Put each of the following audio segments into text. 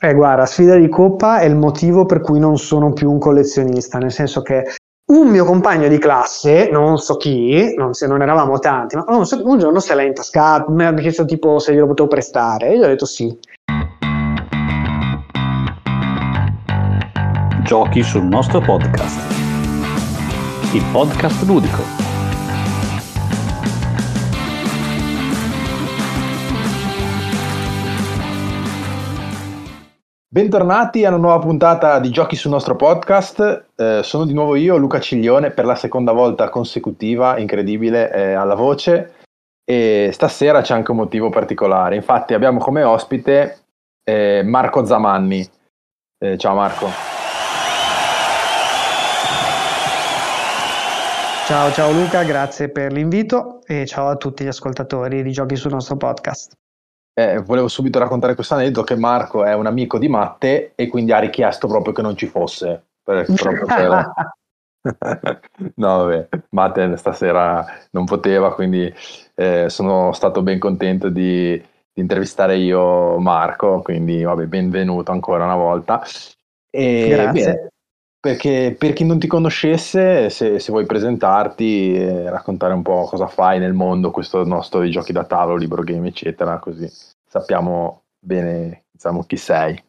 Eh, guarda, sfida di coppa è il motivo per cui non sono più un collezionista, nel senso che un mio compagno di classe, non so chi, non, se non eravamo tanti, ma un, un giorno se l'ha intascato, mi ha chiesto tipo se glielo potevo prestare, e io ho detto sì. Giochi sul nostro podcast. Il podcast ludico Bentornati a una nuova puntata di Giochi sul nostro podcast. Eh, sono di nuovo io, Luca Ciglione, per la seconda volta consecutiva, incredibile, eh, alla voce. E stasera c'è anche un motivo particolare. Infatti abbiamo come ospite eh, Marco Zamanni. Eh, ciao Marco. Ciao, ciao Luca, grazie per l'invito e ciao a tutti gli ascoltatori di Giochi sul nostro podcast eh, volevo subito raccontare questo aneddoto che Marco è un amico di Matte e quindi ha richiesto proprio che non ci fosse. Per, per... no, vabbè, Matte stasera non poteva, quindi eh, sono stato ben contento di, di, intervistare io Marco, quindi vabbè, benvenuto ancora una volta. E, Grazie. Bene, perché per chi non ti conoscesse, se, se vuoi presentarti e raccontare un po' cosa fai nel mondo, questo nostro di giochi da tavolo, libro game, eccetera, così sappiamo bene diciamo, chi sei.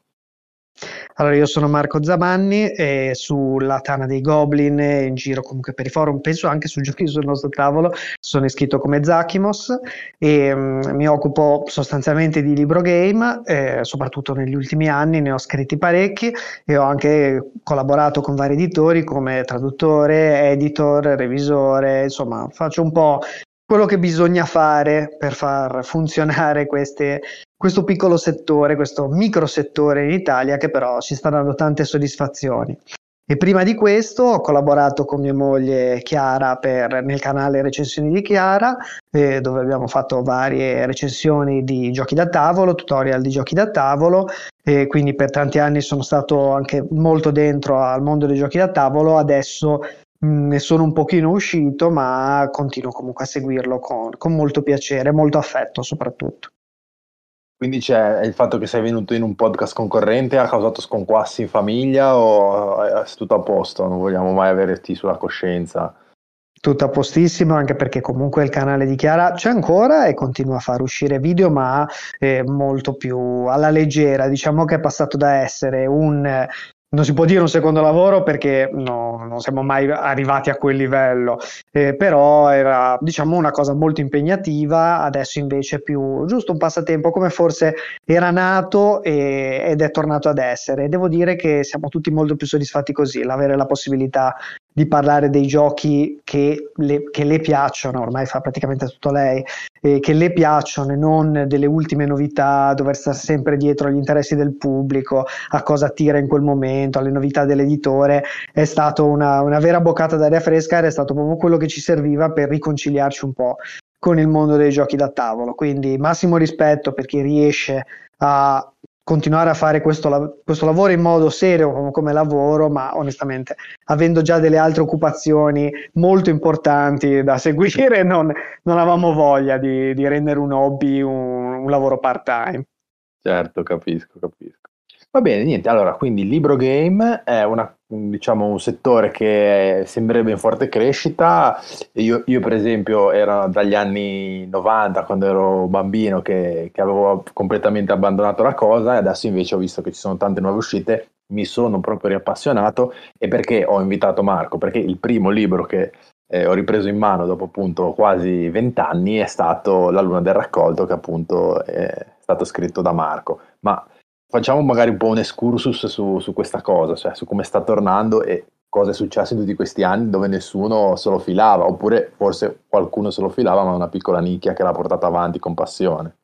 Allora, io sono Marco Zamanni e sulla Tana dei Goblin, in giro comunque per i forum, penso anche su giochi sul nostro tavolo, sono iscritto come Zakimos e um, mi occupo sostanzialmente di libro game, eh, soprattutto negli ultimi anni ne ho scritti parecchi e ho anche collaborato con vari editori come traduttore, editor, revisore, insomma faccio un po' quello che bisogna fare per far funzionare queste, questo piccolo settore, questo micro settore in Italia che però ci sta dando tante soddisfazioni. E prima di questo ho collaborato con mia moglie Chiara per, nel canale Recensioni di Chiara, eh, dove abbiamo fatto varie recensioni di giochi da tavolo, tutorial di giochi da tavolo, e quindi per tanti anni sono stato anche molto dentro al mondo dei giochi da tavolo, adesso ne sono un pochino uscito, ma continuo comunque a seguirlo con, con molto piacere, molto affetto soprattutto. Quindi c'è il fatto che sei venuto in un podcast concorrente ha causato sconquassi in famiglia o è tutto a posto? Non vogliamo mai averti sulla coscienza? Tutto a postissimo, anche perché comunque il canale di Chiara c'è ancora e continua a far uscire video, ma eh, molto più alla leggera. Diciamo che è passato da essere un non si può dire un secondo lavoro perché no, non siamo mai arrivati a quel livello, eh, però era diciamo una cosa molto impegnativa, adesso invece è più giusto un passatempo come forse era nato e, ed è tornato ad essere. Devo dire che siamo tutti molto più soddisfatti così, l'avere la possibilità di parlare dei giochi che le, che le piacciono, ormai fa praticamente tutto lei, eh, che le piacciono e non delle ultime novità, dover stare sempre dietro agli interessi del pubblico, a cosa attira in quel momento, alle novità dell'editore, è stata una, una vera boccata d'aria fresca ed è stato proprio quello che ci serviva per riconciliarci un po' con il mondo dei giochi da tavolo. Quindi massimo rispetto per chi riesce a continuare a fare questo, questo, lavoro in modo serio come, lavoro, ma onestamente avendo già delle altre occupazioni molto importanti da seguire, non, non avevamo voglia di, di, rendere un hobby un, un lavoro part-time. Certo, capisco, capisco. Va bene, niente, allora, quindi il libro game è una, diciamo, un settore che sembrerebbe in forte crescita. Io, io, per esempio, ero dagli anni 90, quando ero bambino, che, che, avevo completamente abbandonato la cosa e adesso invece ho visto che ci sono tante nuove uscite, mi sono proprio riappassionato e perché ho invitato Marco? Perché il primo libro che eh, ho ripreso in mano dopo appunto quasi vent'anni è stato La Luna del Raccolto, che appunto è stato scritto da Marco. Ma facciamo magari un po' un excursus su, su questa cosa, cioè su come sta tornando e cosa è successo in tutti questi anni dove nessuno se lo filava, oppure forse qualcuno se lo filava, ma una piccola nicchia che l'ha portata avanti con passione.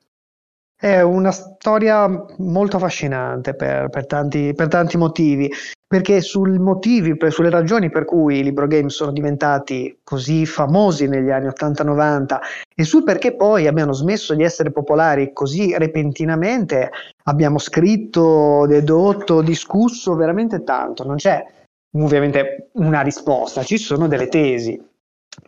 È una storia molto affascinante per, per, tanti, per tanti, motivi, perché sui motivi, sulle ragioni per cui i libro game sono diventati così famosi negli anni 80-90 e sul perché poi abbiano smesso di essere popolari così repentinamente, abbiamo scritto, dedotto, discusso veramente tanto. Non c'è ovviamente una risposta, ci sono delle tesi.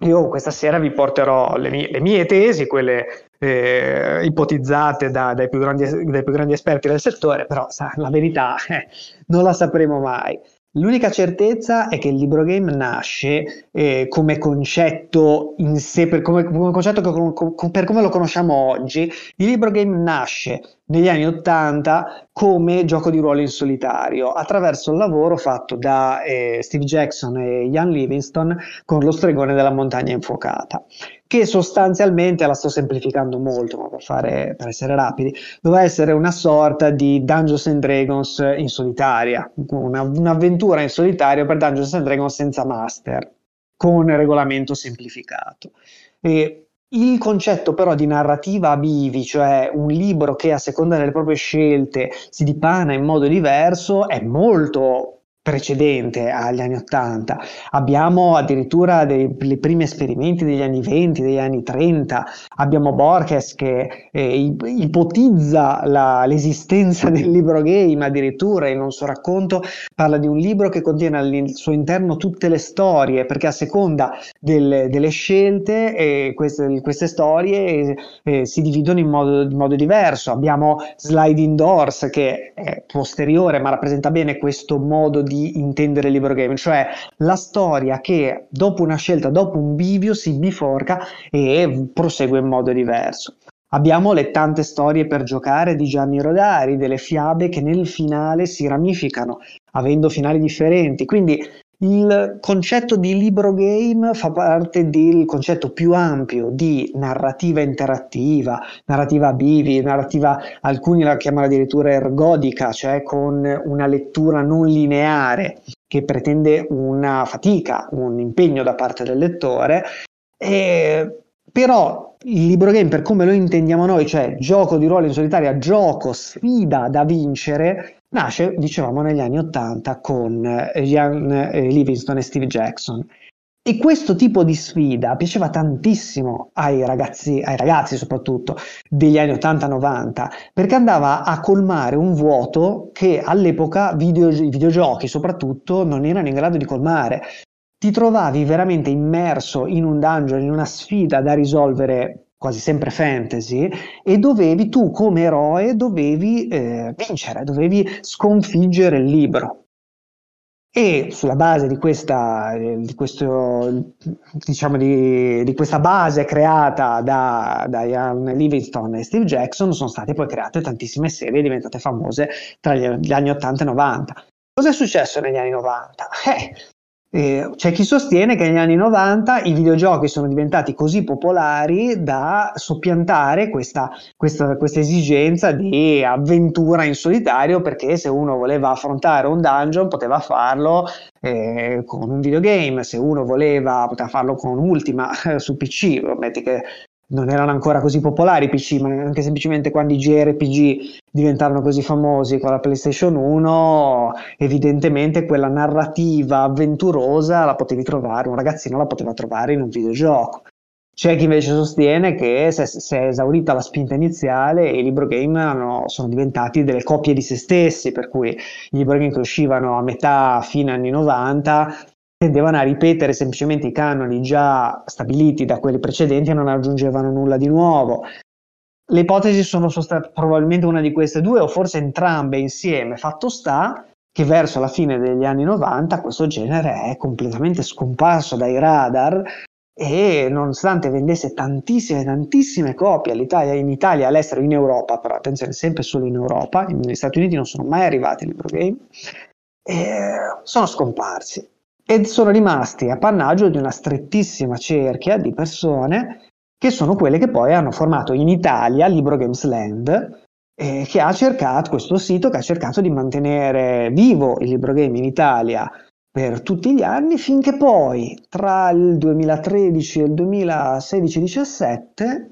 Io questa sera vi porterò le mie, le mie tesi, quelle eh, ipotizzate da, dai, più grandi, dai, più grandi, esperti del settore, però sa, la verità eh, non la sapremo mai. L'unica certezza è che il libro game nasce eh, come concetto in sé, per come, come concetto che, per come lo conosciamo oggi, il libro game nasce negli anni Ottanta come gioco di ruolo in solitario, attraverso il lavoro fatto da eh, Steve Jackson e Ian Livingston con lo stregone della montagna infuocata che sostanzialmente, la sto semplificando molto, ma per, fare, per essere rapidi, doveva essere una sorta di Dungeons and Dragons in solitaria, una, un'avventura in solitario per Dungeons and Dragons senza master, con regolamento semplificato. E il concetto però di narrativa a bivi, cioè un libro che a seconda delle proprie scelte si dipana in modo diverso, è molto precedente agli anni 80. Abbiamo addirittura dei primi esperimenti degli anni 20, degli anni 30. Abbiamo Borges che eh, ipotizza la, l'esistenza del libro game, addirittura in un suo racconto parla di un libro che contiene al suo interno tutte le storie, perché a seconda del, delle scelte eh, queste, queste, storie eh, si dividono in modo, in modo diverso. Abbiamo Sliding Doors che è posteriore ma rappresenta bene questo modo di di intendere il libro game, cioè la storia che dopo una scelta, dopo un bivio si biforca e prosegue in modo diverso. Abbiamo le tante storie per giocare di Gianni Rodari, delle fiabe che nel finale si ramificano, avendo finali differenti. Quindi il concetto di libro game fa parte del concetto più ampio di narrativa interattiva, narrativa bivi, narrativa, alcuni la chiamano addirittura ergodica, cioè con una lettura non lineare che pretende una fatica, un impegno da parte del lettore. E, però il libro game, per come lo intendiamo noi, cioè gioco di ruolo in solitaria, gioco, sfida da vincere, Nasce, dicevamo, negli anni Ottanta con eh, Ian eh, Livingston e Steve Jackson. E questo tipo di sfida piaceva tantissimo ai ragazzi, ai ragazzi soprattutto degli anni 80-90, perché andava a colmare un vuoto che all'epoca video, i videogiochi soprattutto non erano in grado di colmare. Ti trovavi veramente immerso in un dungeon, in una sfida da risolvere quasi sempre fantasy, e dovevi tu come eroe dovevi eh, vincere, dovevi sconfiggere il libro. E sulla base di questa, di questo, diciamo di, di questa base creata da, da Ian Livingston e Steve Jackson sono state poi create tantissime serie diventate famose tra gli, anni 80 e 90. Cosa è successo negli anni 90? Eh, eh, c'è chi sostiene che negli anni 90 i videogiochi sono diventati così popolari da soppiantare questa, questa, questa, esigenza di avventura in solitario perché se uno voleva affrontare un dungeon poteva farlo eh, con un videogame, se uno voleva poteva farlo con Ultima eh, su PC, metti che non erano ancora così popolari i PC, ma anche semplicemente quando i JRPG diventarono così famosi con la PlayStation 1, evidentemente quella narrativa avventurosa la potevi trovare, un ragazzino la poteva trovare in un videogioco. C'è chi invece sostiene che si è esaurita la spinta iniziale i libro game hanno, sono diventati delle copie di se stessi, per cui i libro game che uscivano a metà, fine anni 90 tendevano a ripetere semplicemente i canoni già stabiliti da quelli precedenti e non aggiungevano nulla di nuovo. Le ipotesi sono state probabilmente una di queste due o forse entrambe insieme. Fatto sta che verso la fine degli anni 90 questo genere è completamente scomparso dai radar e nonostante vendesse tantissime, tantissime copie in Italia, all'estero, in Europa, però attenzione, sempre solo in Europa, negli Stati Uniti non sono mai arrivati i libro game, sono scomparsi e sono rimasti appannaggio di una strettissima cerchia di persone che sono quelle che poi hanno formato in Italia Libro Games Land, eh, che ha cercato, questo sito che ha cercato di mantenere vivo il libro game in Italia per tutti gli anni, finché poi tra il 2013 e il 2016-17,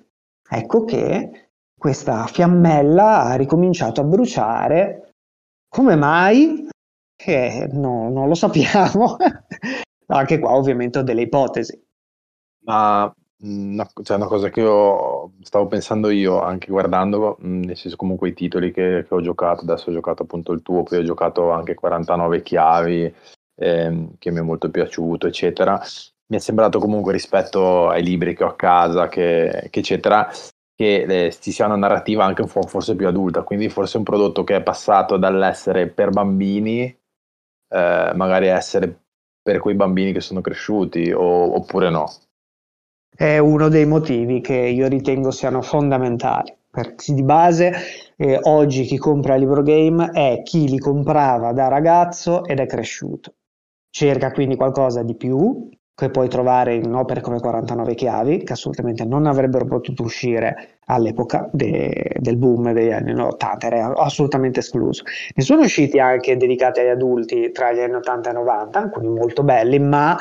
ecco che questa fiammella ha ricominciato a bruciare. Come mai? Eh, no, non lo sappiamo. Anche qua ovviamente ho delle ipotesi. Ma una, cioè una cosa che io stavo pensando io, anche guardando, nel senso comunque i titoli che, che, ho giocato, adesso ho giocato appunto il tuo, poi ho giocato anche 49 chiavi, ehm, che mi è molto piaciuto, eccetera. mi è sembrato comunque rispetto ai libri che ho a casa, che, che eccetera, che eh, ci sia una narrativa anche un po' forse più adulta, quindi forse un prodotto che è passato dall'essere per bambini, eh, magari essere per quei bambini che sono cresciuti, o, oppure no. È uno dei motivi che io ritengo siano fondamentali. Perché di base eh, oggi chi compra libro game è chi li comprava da ragazzo ed è cresciuto. Cerca quindi qualcosa di più, che puoi trovare in opere come 49 chiavi, che assolutamente non avrebbero potuto uscire all'epoca de- del boom degli anni 80, era assolutamente escluso. Ne sono usciti anche dedicati agli adulti tra gli anni 80 e 90, alcuni molto belli, ma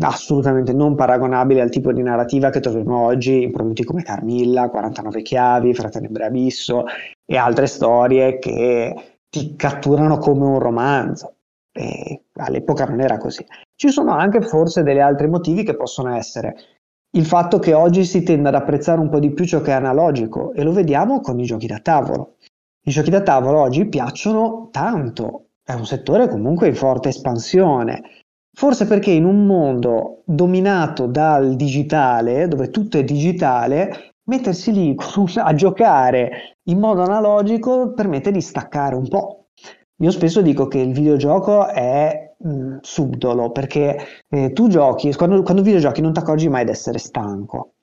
assolutamente non paragonabili al tipo di narrativa che troviamo oggi in prodotti come Carmilla, 49 chiavi, Fratelli Abisso e altre storie che ti catturano come un romanzo. E all'epoca non era così. Ci sono anche forse degli altri motivi che possono essere il fatto che oggi si tende ad apprezzare un po' di più ciò che è analogico e lo vediamo con i giochi da tavolo. I giochi da tavolo oggi piacciono tanto, è un settore comunque in forte espansione, forse perché in un mondo dominato dal digitale, dove tutto è digitale, mettersi lì a giocare in modo analogico permette di staccare un po'. Io spesso dico che il videogioco è mh, subdolo, perché eh, tu giochi, quando, quando videogiochi non ti accorgi mai di essere stanco,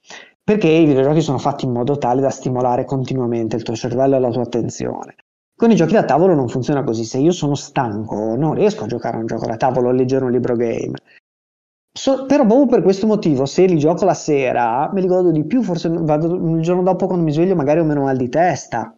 perché i videogiochi sono fatti in modo tale da stimolare continuamente il tuo cervello e la tua attenzione. Con i giochi da tavolo non funziona così, se io sono stanco non riesco a giocare a un gioco da tavolo o leggere un libro game. So, però proprio per questo motivo, se li gioco la sera, me li godo di più, forse vado il giorno dopo quando mi sveglio magari ho meno mal di testa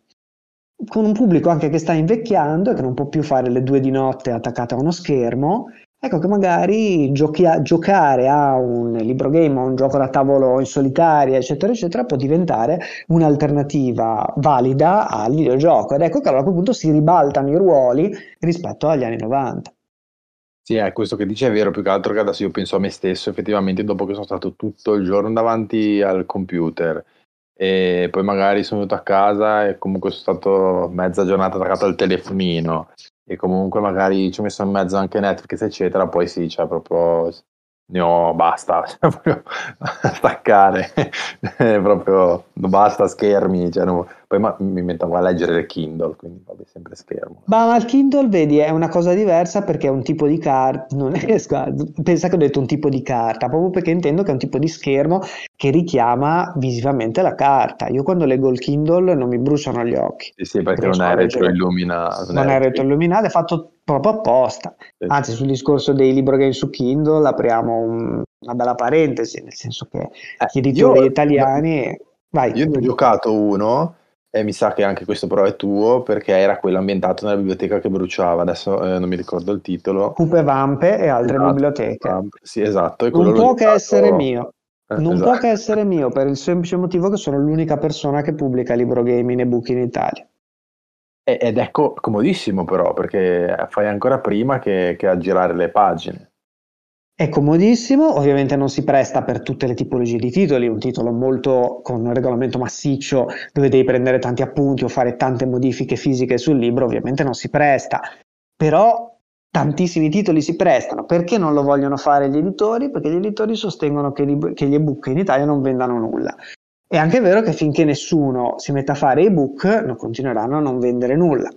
con un pubblico anche che sta invecchiando e che non può più fare le due di notte attaccate a uno schermo, ecco che magari giochi a, giocare a un libro game, a un gioco da tavolo in solitaria, eccetera, eccetera, può diventare un'alternativa valida al videogioco. Ed ecco che allora a quel punto si ribaltano i ruoli rispetto agli anni 90. Sì, è questo che dice è vero, più che altro che adesso io penso a me stesso, effettivamente, dopo che sono stato tutto il giorno davanti al computer e poi magari sono venuto a casa e comunque sono stato mezza giornata attaccato al telefonino. E comunque magari ci ho messo in mezzo anche Netflix eccetera, poi sì, cioè proprio ne ho basta, proprio staccare, proprio basta schermi, cioè, no, poi ma, mi metto a leggere il Kindle, quindi vabbè, sempre schermo. Ma il Kindle, vedi, è una cosa diversa perché è un tipo di carta, non è, pensa che ho detto un tipo di carta, proprio perché intendo che è un tipo di schermo che richiama visivamente la carta. Io quando leggo il Kindle non mi bruciano gli occhi. Sì, sì, perché non è retroilluminato. Non è retroilluminato, è fatto proprio apposta. Anzi, sul discorso dei libri game su Kindle apriamo un, una bella parentesi, nel senso che eh, gli editori io, italiani... Vai. Io ne ho giocato uno e mi sa che anche questo però è tuo perché era quello ambientato nella biblioteca che bruciava, adesso eh, non mi ricordo il titolo. Cupe Vampe e altre esatto, biblioteche. Sì, esatto. non può che essere mio. Eh, non esatto. può che essere mio per il semplice motivo che sono l'unica persona che pubblica libro game in ebook in Italia. Ed è co- comodissimo però, perché fai ancora prima che, che a girare le pagine. È comodissimo, ovviamente non si presta per tutte le tipologie di titoli, un titolo molto con un regolamento massiccio dove devi prendere tanti appunti o fare tante modifiche fisiche sul libro, ovviamente non si presta, però tantissimi titoli si prestano, perché non lo vogliono fare gli editori? Perché gli editori sostengono che, gli ebook in Italia non vendano nulla. È anche vero che finché nessuno si mette a fare ebook, non continueranno a non vendere nulla.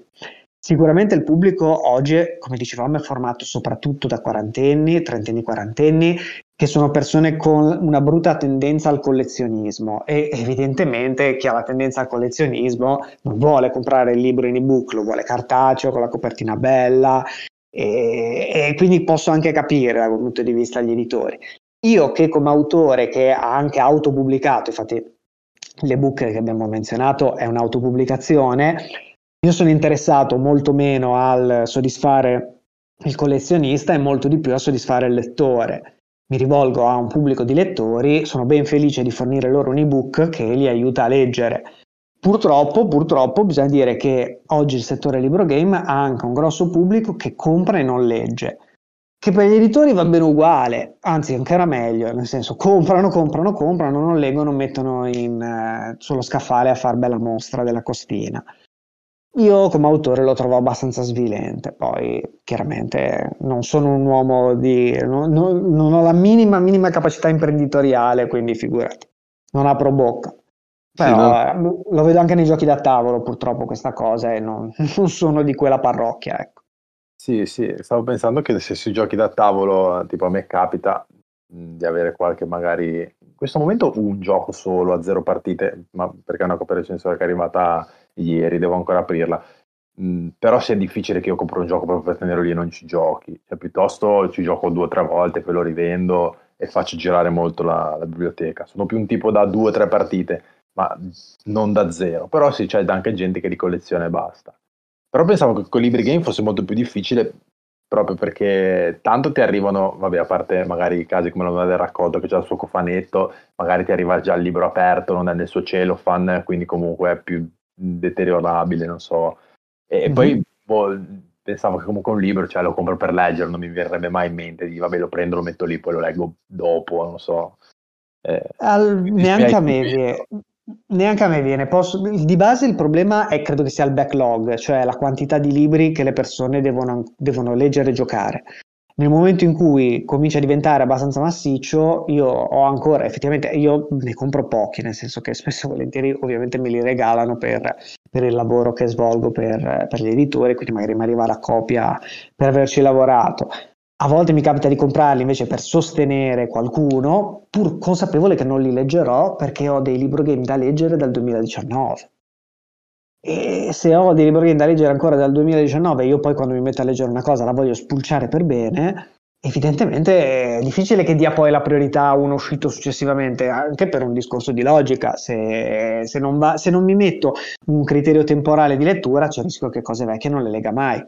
Sicuramente il pubblico oggi, come dicevamo, è formato soprattutto da quarantenni, trentenni, quarantenni, che sono persone con una brutta tendenza al collezionismo e evidentemente chi ha la tendenza al collezionismo non vuole comprare il libro in ebook, lo vuole cartaceo con la copertina bella e, e quindi posso anche capire dal punto di vista degli editori. Io che come autore che ha anche autopubblicato, infatti l'ebook che abbiamo menzionato è un'autopubblicazione. Io sono interessato molto meno al soddisfare il collezionista e molto di più a soddisfare il lettore. Mi rivolgo a un pubblico di lettori, sono ben felice di fornire loro un ebook che li aiuta a leggere. Purtroppo, purtroppo bisogna dire che oggi il settore libro game ha anche un grosso pubblico che compra e non legge che per gli editori va bene uguale, anzi ancora meglio, nel senso comprano, comprano, comprano, non leggono, mettono in, eh, sullo scaffale a far bella mostra della costina. Io come autore lo trovo abbastanza svilente, poi chiaramente non sono un uomo di... non, non, non ho la minima, minima capacità imprenditoriale, quindi figurati, non apro bocca. Però sì, no? lo vedo anche nei giochi da tavolo purtroppo questa cosa e non, non sono di quella parrocchia, ecco. Sì, sì, stavo pensando che se sui giochi da tavolo, tipo a me capita di avere qualche magari in questo momento un gioco solo a zero partite, ma perché è una copia recensore che è arrivata ieri, devo ancora aprirla. Mm, però è difficile che io compro un gioco proprio per tenerlo lì e non ci giochi, cioè, piuttosto ci gioco due o tre volte, poi lo rivendo e faccio girare molto la, la biblioteca. Sono più un tipo da due o tre partite, ma non da zero. Però sì, c'è anche gente che li colleziona e basta. Però pensavo che con libri game fosse molto più difficile proprio perché tanto ti arrivano, vabbè, a parte magari i casi come la donna del raccolto che c'è il suo cofanetto, magari ti arriva già il libro aperto, non è nel suo cellophane, quindi comunque è più deteriorabile, non so. E, mm-hmm. poi boh, pensavo che comunque un libro, cioè lo compro per leggere, non mi verrebbe mai in mente di vabbè lo prendo, lo metto lì, poi lo leggo dopo, non so. Eh, Al, neanche a me viene, Neanche a me viene. Posso- di base il problema è credo che sia il backlog, cioè la quantità di libri che le persone devono, devono leggere e giocare. Nel momento in cui comincia a diventare abbastanza massiccio, io ho ancora, effettivamente, io ne compro pochi, nel senso che spesso e volentieri ovviamente me li regalano per, per il lavoro che svolgo per, per gli editori, quindi magari mi arriva la copia per averci lavorato. A volte mi capita di comprarli invece per sostenere qualcuno, pur consapevole che non li leggerò perché ho dei libro game da leggere dal 2019. E se ho dei game da leggere ancora dal 2019 e io poi quando mi metto a leggere una cosa la voglio spulciare per bene, evidentemente è difficile che dia poi la priorità a uno uscito successivamente, anche per un discorso di logica. Se, se, non, va, se non mi metto un criterio temporale di lettura, c'è il rischio che cose vecchie non le lega mai.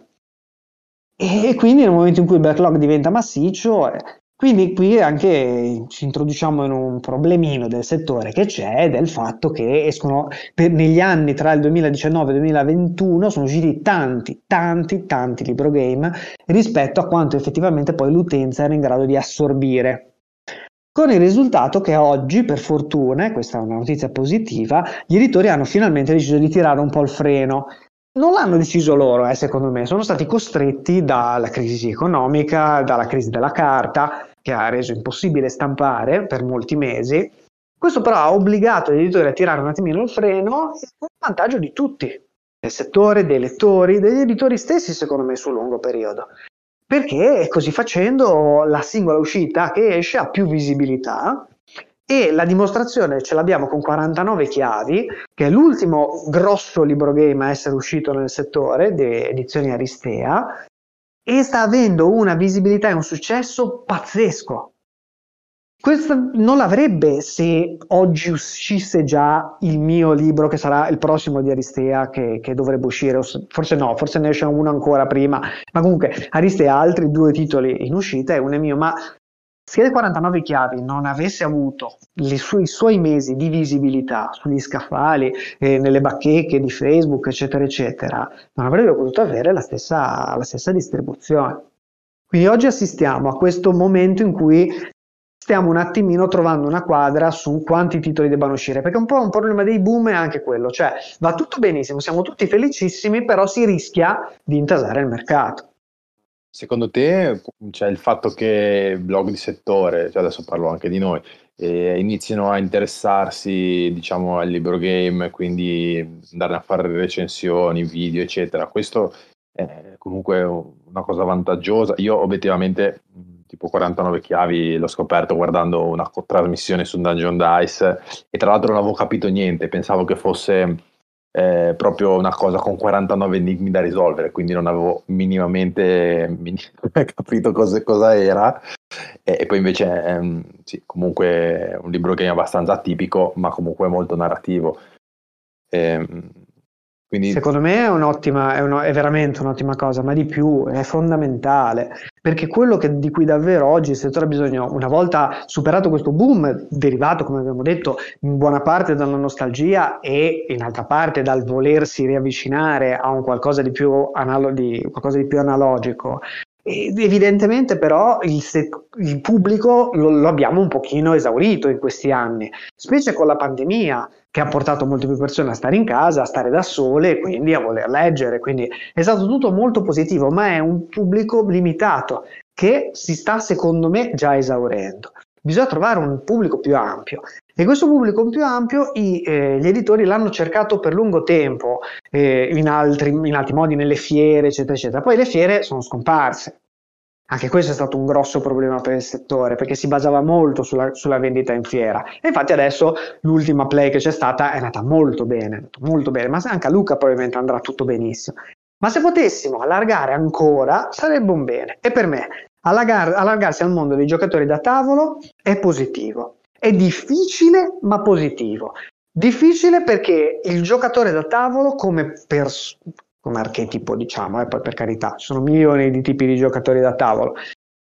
E quindi nel momento in cui il backlog diventa massiccio, eh, quindi qui anche ci introduciamo in un problemino del settore che c'è, del fatto che escono per, negli anni tra il 2019 e il 2021 sono usciti tanti, tanti, tanti libro game rispetto a quanto effettivamente poi l'utenza era in grado di assorbire. Con il risultato che oggi, per fortuna, e questa è una notizia positiva, gli editori hanno finalmente deciso di tirare un po' il freno non l'hanno deciso loro, eh, secondo me, sono stati costretti dalla crisi economica, dalla crisi della carta, che ha reso impossibile stampare per molti mesi. Questo però ha obbligato gli editori a tirare un attimino il freno con vantaggio di tutti, del settore, dei lettori, degli editori stessi, secondo me, sul lungo periodo. Perché così facendo la singola uscita che esce ha più visibilità e la dimostrazione ce l'abbiamo con 49 chiavi, che è l'ultimo grosso libro game a essere uscito nel settore di edizioni Aristea, e sta avendo una visibilità e un successo pazzesco. Questo non l'avrebbe se oggi uscisse già il mio libro, che sarà il prossimo di Aristea, che, che dovrebbe uscire, forse no, forse ne esce uno ancora prima, ma comunque Aristea ha altri due titoli in uscita e uno è mio, ma se le 49 chiavi non avesse avuto sue, i suoi mesi di visibilità sugli scaffali, eh, nelle bacheche di Facebook, eccetera, eccetera, non avrebbe potuto avere la stessa, la stessa distribuzione. Quindi oggi assistiamo a questo momento in cui stiamo un attimino trovando una quadra su quanti titoli debbano uscire, perché un po' un problema dei boom è anche quello, cioè va tutto benissimo, siamo tutti felicissimi, però si rischia di intasare il mercato. Secondo te, cioè, il fatto che blog di settore, cioè adesso parlo anche di noi, eh, iniziano a interessarsi, diciamo, al libro game, quindi andare a fare recensioni, video, eccetera, questo è comunque una cosa vantaggiosa. Io obiettivamente, tipo 49 chiavi, l'ho scoperto guardando una trasmissione su Dungeon Dice e tra l'altro non avevo capito niente, pensavo che fosse eh, proprio una cosa con 49 enigmi da risolvere, quindi non avevo minimamente min- capito cosa, cosa era. E, e, poi invece ehm, sì, comunque un libro che è abbastanza atipico, ma comunque molto narrativo. Ehm, quindi... Secondo me è, un'ottima, è, uno, è, veramente un'ottima cosa, ma di più è fondamentale, perché quello che, di cui davvero oggi il settore ha bisogno, una volta superato questo boom, derivato, come abbiamo detto, in buona parte dalla nostalgia e in altra parte dal volersi riavvicinare a un qualcosa di più, analo- di, qualcosa di più analogico, Evidentemente però il, il pubblico lo, lo, abbiamo un pochino esaurito in questi anni, specie con la pandemia che ha portato molte più persone a stare in casa, a stare da sole e quindi a voler leggere. Quindi è stato tutto molto positivo, ma è un pubblico limitato che si sta, secondo me, già esaurendo. Bisogna trovare un pubblico più ampio. E questo pubblico più ampio i, eh, gli editori l'hanno cercato per lungo tempo, eh, in, altri, in altri modi, nelle fiere, eccetera, eccetera. Poi le fiere sono scomparse. Anche questo è stato un grosso problema per il settore perché si basava molto sulla, sulla, vendita in fiera. E infatti adesso l'ultima play che c'è stata è andata molto bene, molto bene, ma anche a Luca probabilmente andrà tutto benissimo. Ma se potessimo allargare ancora sarebbe un bene. E per me allargar, allargarsi al mondo dei giocatori da tavolo è positivo. È difficile ma positivo. Difficile perché il giocatore da tavolo come, pers- come archetipo, diciamo, e eh, poi per carità, ci sono milioni di tipi di giocatori da tavolo.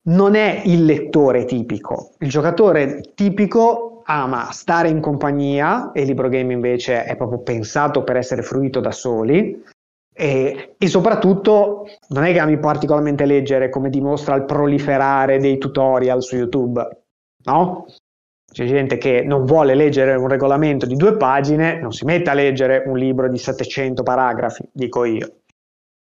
Non è il lettore tipico. Il giocatore tipico ama stare in compagnia e il libro game invece è proprio pensato per essere fruito da soli. E, e, soprattutto non è che ami particolarmente leggere come dimostra il proliferare dei tutorial su YouTube, no? C'è gente che non vuole leggere un regolamento di due pagine, non si mette a leggere un libro di 700 paragrafi, dico io.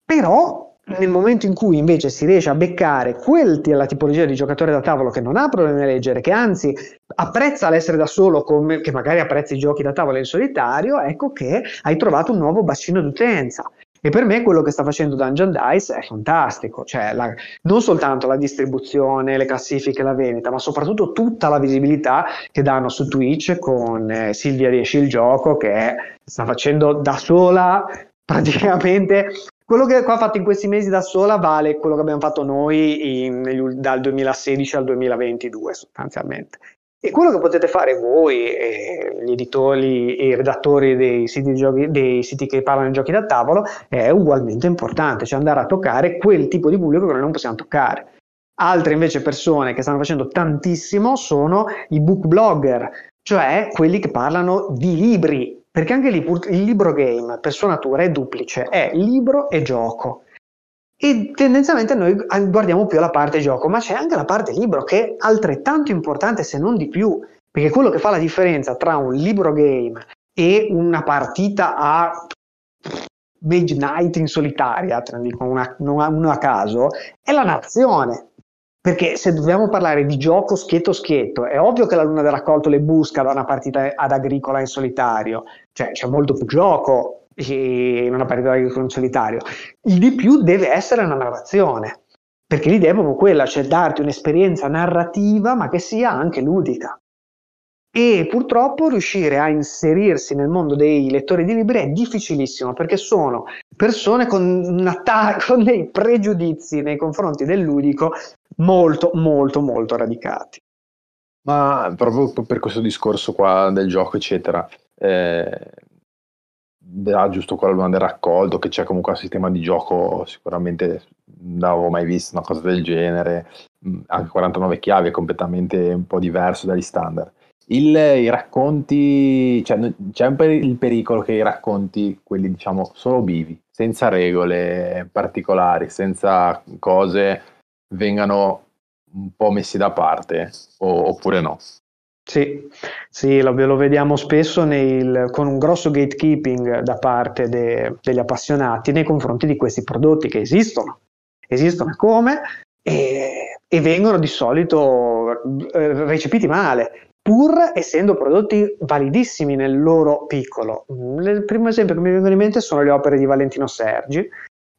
Però nel momento in cui invece si riesce a beccare quel, la tipologia di giocatore da tavolo che non ha problemi a leggere, che anzi apprezza l'essere da solo, come, che magari apprezza i giochi da tavolo in solitario, ecco che hai trovato un nuovo bacino d'utenza. E per me quello che sta facendo Dungeon Dice è fantastico, cioè la, non soltanto la distribuzione, le classifiche, la vendita, ma soprattutto tutta la visibilità che danno su Twitch con eh, Silvia Riesci il gioco che sta facendo da sola praticamente quello che ha fatto in questi mesi da sola vale quello che abbiamo fatto noi in, dal 2016 al 2022 sostanzialmente. E quello che potete fare voi, eh, gli editori e i redattori dei siti, giochi, dei siti, che parlano di giochi da tavolo, è ugualmente importante, cioè andare a toccare quel tipo di pubblico che noi non possiamo toccare. Altre invece persone che stanno facendo tantissimo sono i book blogger, cioè quelli che parlano di libri, perché anche lì il libro game per sua natura è duplice, è libro e gioco e tendenzialmente noi guardiamo più la parte gioco, ma c'è anche la parte libro che è altrettanto importante se non di più, perché quello che fa la differenza tra un libro game e una partita a Mage Night in solitaria, dico una, una a caso, è la nazione. Perché se dobbiamo parlare di gioco schietto schietto, è ovvio che la luna del raccolto le busca da una partita ad agricola in solitario, cioè c'è molto più gioco in una partita in solitario. Il di più deve essere una narrazione, perché l'idea è proprio quella, cioè darti un'esperienza narrativa ma che sia anche ludica. E purtroppo riuscire a inserirsi nel mondo dei lettori di libri è difficilissimo perché sono persone con, ta- con dei pregiudizi nei confronti del ludico molto, molto, molto radicati. Ma proprio per questo discorso qua del gioco, eccetera, eh, ah, giusto quella domanda del raccolto, che c'è comunque un sistema di gioco, sicuramente non avevo mai visto una cosa del genere, mm, anche 49 chiavi è completamente un po' diverso dagli standard. Il, I racconti, cioè, c'è un per, il pericolo che i racconti, quelli diciamo solo vivi, senza regole particolari, senza cose, vengano un po' messi da parte, o, oppure no? Sì, sì lo, lo vediamo spesso nel, con un grosso gatekeeping da parte de, degli appassionati nei confronti di questi prodotti che esistono. Esistono come e, e vengono di solito eh, recepiti male, pur essendo prodotti validissimi nel loro piccolo. Il primo esempio che mi vengono in mente sono le opere di Valentino Sergi,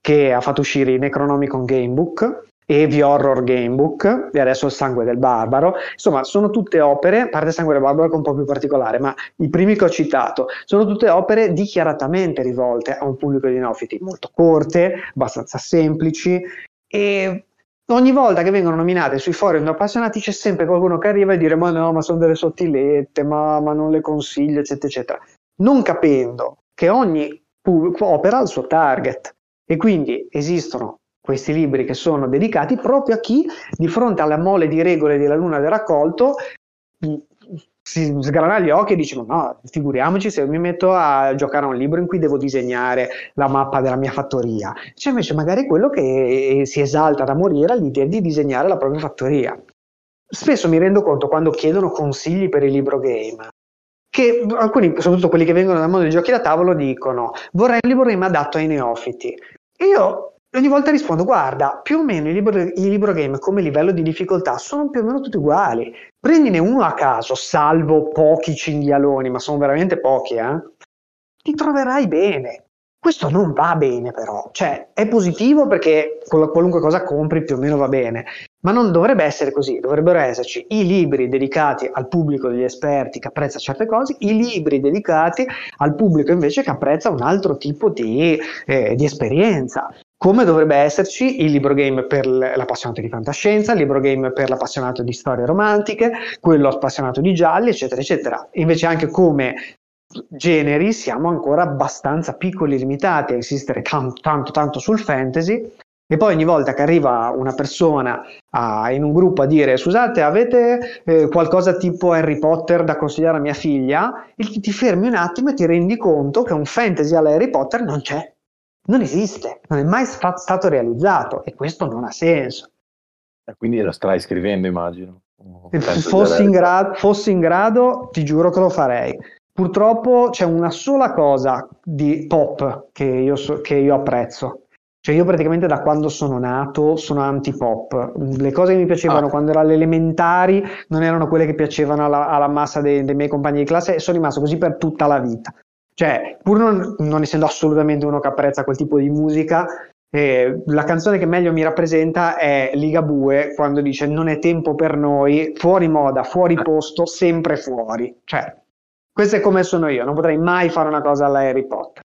che ha fatto uscire i Necronomicon Gamebook, The Horror Gamebook e adesso Il Sangue del Barbaro. Insomma, sono tutte opere, a parte Sangue del Barbaro che è un po' più particolare, ma i primi che ho citato sono tutte opere dichiaratamente rivolte a un pubblico di neofiti, molto corte, abbastanza semplici e ogni volta che vengono nominate sui forum di appassionati c'è sempre qualcuno che arriva e dire ma no, ma sono delle sottilette, ma, ma non le consiglio, eccetera, eccetera. Non capendo che ogni opera ha il suo target e quindi esistono questi libri che sono dedicati proprio a chi di fronte alla mole di regole della luna del raccolto si sgrana gli occhi e dice no, figuriamoci se mi metto a giocare a un libro in cui devo disegnare la mappa della mia fattoria. C'è invece magari quello che si esalta da morire all'idea di disegnare la propria fattoria. Spesso mi rendo conto quando chiedono consigli per il libro game che alcuni, soprattutto quelli che vengono dal mondo dei giochi da tavolo, dicono vorrei un libro game adatto ai neofiti. Io ogni volta rispondo guarda, più o meno i libro, i libro game come livello di difficoltà sono più o meno tutti uguali. Prendine uno a caso, salvo pochi cinghialoni, ma sono veramente pochi, eh? ti troverai bene. Questo non va bene però, cioè è positivo perché qualunque cosa compri più o meno va bene, ma non dovrebbe essere così, dovrebbero esserci i libri dedicati al pubblico degli esperti che apprezza certe cose, i libri dedicati al pubblico invece che apprezza un altro tipo di, eh, di esperienza. Come dovrebbe esserci il libro game per l'appassionato di fantascienza, il libro game per l'appassionato di storie romantiche, quello appassionato di gialli, eccetera, eccetera. Invece anche come generi siamo ancora abbastanza piccoli e limitati a insistere tanto, tanto, tanto sul fantasy. E poi ogni volta che arriva una persona a, in un gruppo a dire scusate avete eh, qualcosa tipo Harry Potter da consigliare a mia figlia, il, ti fermi un attimo e ti rendi conto che un fantasy alla Harry Potter non c'è, non esiste, non è mai stato realizzato e questo non ha senso. E quindi lo stai scrivendo immagino. Fossi in, gra- fossi in grado ti giuro che lo farei purtroppo c'è una sola cosa di pop che io, so, che io apprezzo. Cioè io praticamente da quando sono nato sono anti-pop. Le cose che mi piacevano ah. quando ero alle elementari non erano quelle che piacevano alla, alla massa dei, dei, miei compagni di classe e sono rimasto così per tutta la vita. Cioè, pur non, non essendo assolutamente uno che apprezza quel tipo di musica, eh, la canzone che meglio mi rappresenta è Ligabue quando dice non è tempo per noi, fuori moda, fuori eh. posto, sempre fuori. Cioè, questo è come sono io, non potrei mai fare una cosa alla Harry Potter.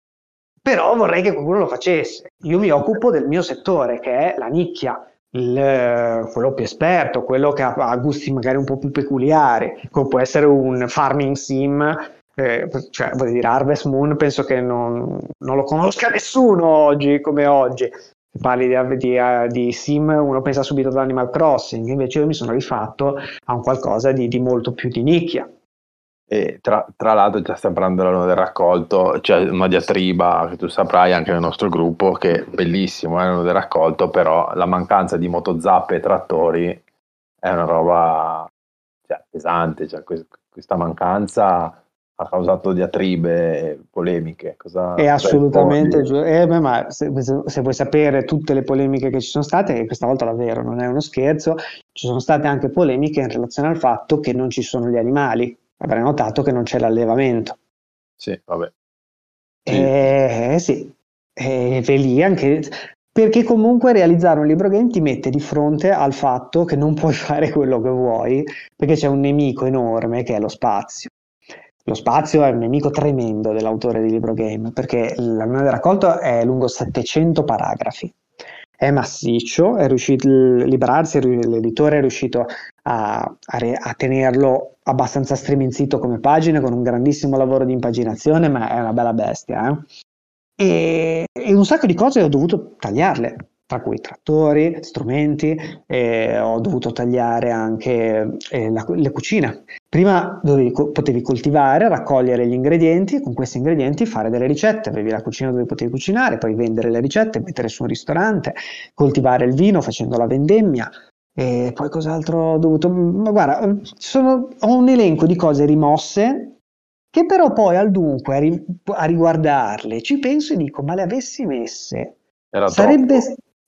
Però vorrei che qualcuno lo facesse. Io mi occupo del mio settore, che è la nicchia, il, quello più esperto, quello che ha, ha, gusti magari un po' più peculiari, come può essere un farming sim, eh, cioè voglio dire Harvest Moon, penso che non, non lo conosca nessuno oggi come oggi. Se parli di, di, di, sim, uno pensa subito ad Animal Crossing, invece io mi sono rifatto a un qualcosa di, di molto più di nicchia. E tra, tra l'altro già stiamo parlando del raccolto, c'è una diatriba che tu saprai anche nel nostro gruppo che è bellissimo eh, l'anno del raccolto, però la mancanza di motozappe e trattori è una roba cioè, pesante, cioè, questa mancanza ha causato diatribe e polemiche. Cosa, è assolutamente giusto. Eh, ma se, se, vuoi sapere tutte le polemiche che ci sono state, questa volta davvero non è uno scherzo, ci sono state anche polemiche in relazione al fatto che non ci sono gli animali avrai notato che non c'è l'allevamento. Sì, vabbè. Sì, eh, sì. E lì anche perché comunque realizzare un libro game ti mette di fronte al fatto che non puoi fare quello che vuoi perché c'è un nemico enorme che è lo spazio. Lo spazio è un nemico tremendo dell'autore di libro game perché l'anno del raccolto è lungo 700 paragrafi è massiccio, è riuscito, Librarsi, l'editore è riuscito a, a, a, tenerlo abbastanza striminzito come pagine con un grandissimo lavoro di impaginazione, ma è una bella bestia. Eh? E, e, un sacco di cose ho dovuto tagliarle, tra cui trattori, strumenti, eh, ho dovuto tagliare anche eh, la, le cucine. Prima dovevi, potevi coltivare, raccogliere gli ingredienti e con questi ingredienti fare delle ricette, avevi la cucina dove potevi cucinare, poi vendere le ricette, mettere su un ristorante, coltivare il vino facendo la vendemmia, e poi cos'altro ho dovuto... Ma guarda, sono, ho un elenco di cose rimosse che però poi al dunque a, ri, a riguardarle ci penso e dico, ma le avessi messe, Era sarebbe,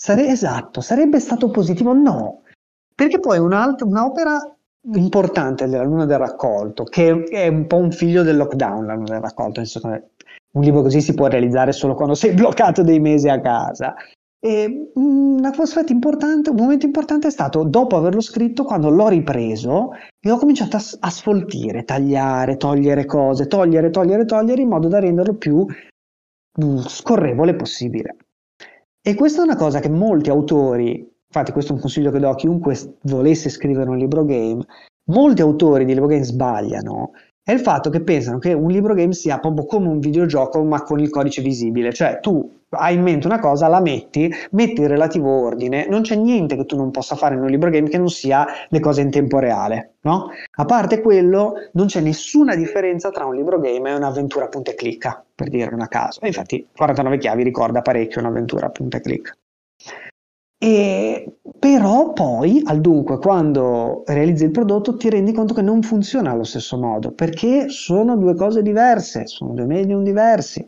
sare, esatto, sarebbe stato positivo? No, perché poi un'opera importante della Luna del Raccolto, che è un po' un figlio del lockdown, la Luna del Raccolto, un libro così si può realizzare solo quando sei bloccato dei mesi a casa. E un aspetto importante, un momento importante è stato dopo averlo scritto, quando l'ho ripreso e ho cominciato a, a sfoltire, tagliare, togliere cose, togliere, togliere, togliere in modo da renderlo più mm, scorrevole possibile. E questa è una cosa che molti autori, infatti questo è un consiglio che do a chiunque volesse scrivere un libro game, molti autori di libro game sbagliano è il fatto che pensano che un libro game sia proprio come un videogioco ma con il codice visibile, cioè tu hai in mente una cosa, la metti, metti il relativo ordine, non c'è niente che tu non possa fare in un libro game che non sia le cose in tempo reale, no? A parte quello, non c'è nessuna differenza tra un libro game e un'avventura punta e clicca, per dire una caso. E infatti 49 chiavi ricorda parecchio un'avventura punta e clicca. E, però poi, al dunque, quando realizzi il prodotto ti rendi conto che non funziona allo stesso modo, perché sono due cose diverse, sono due medium diversi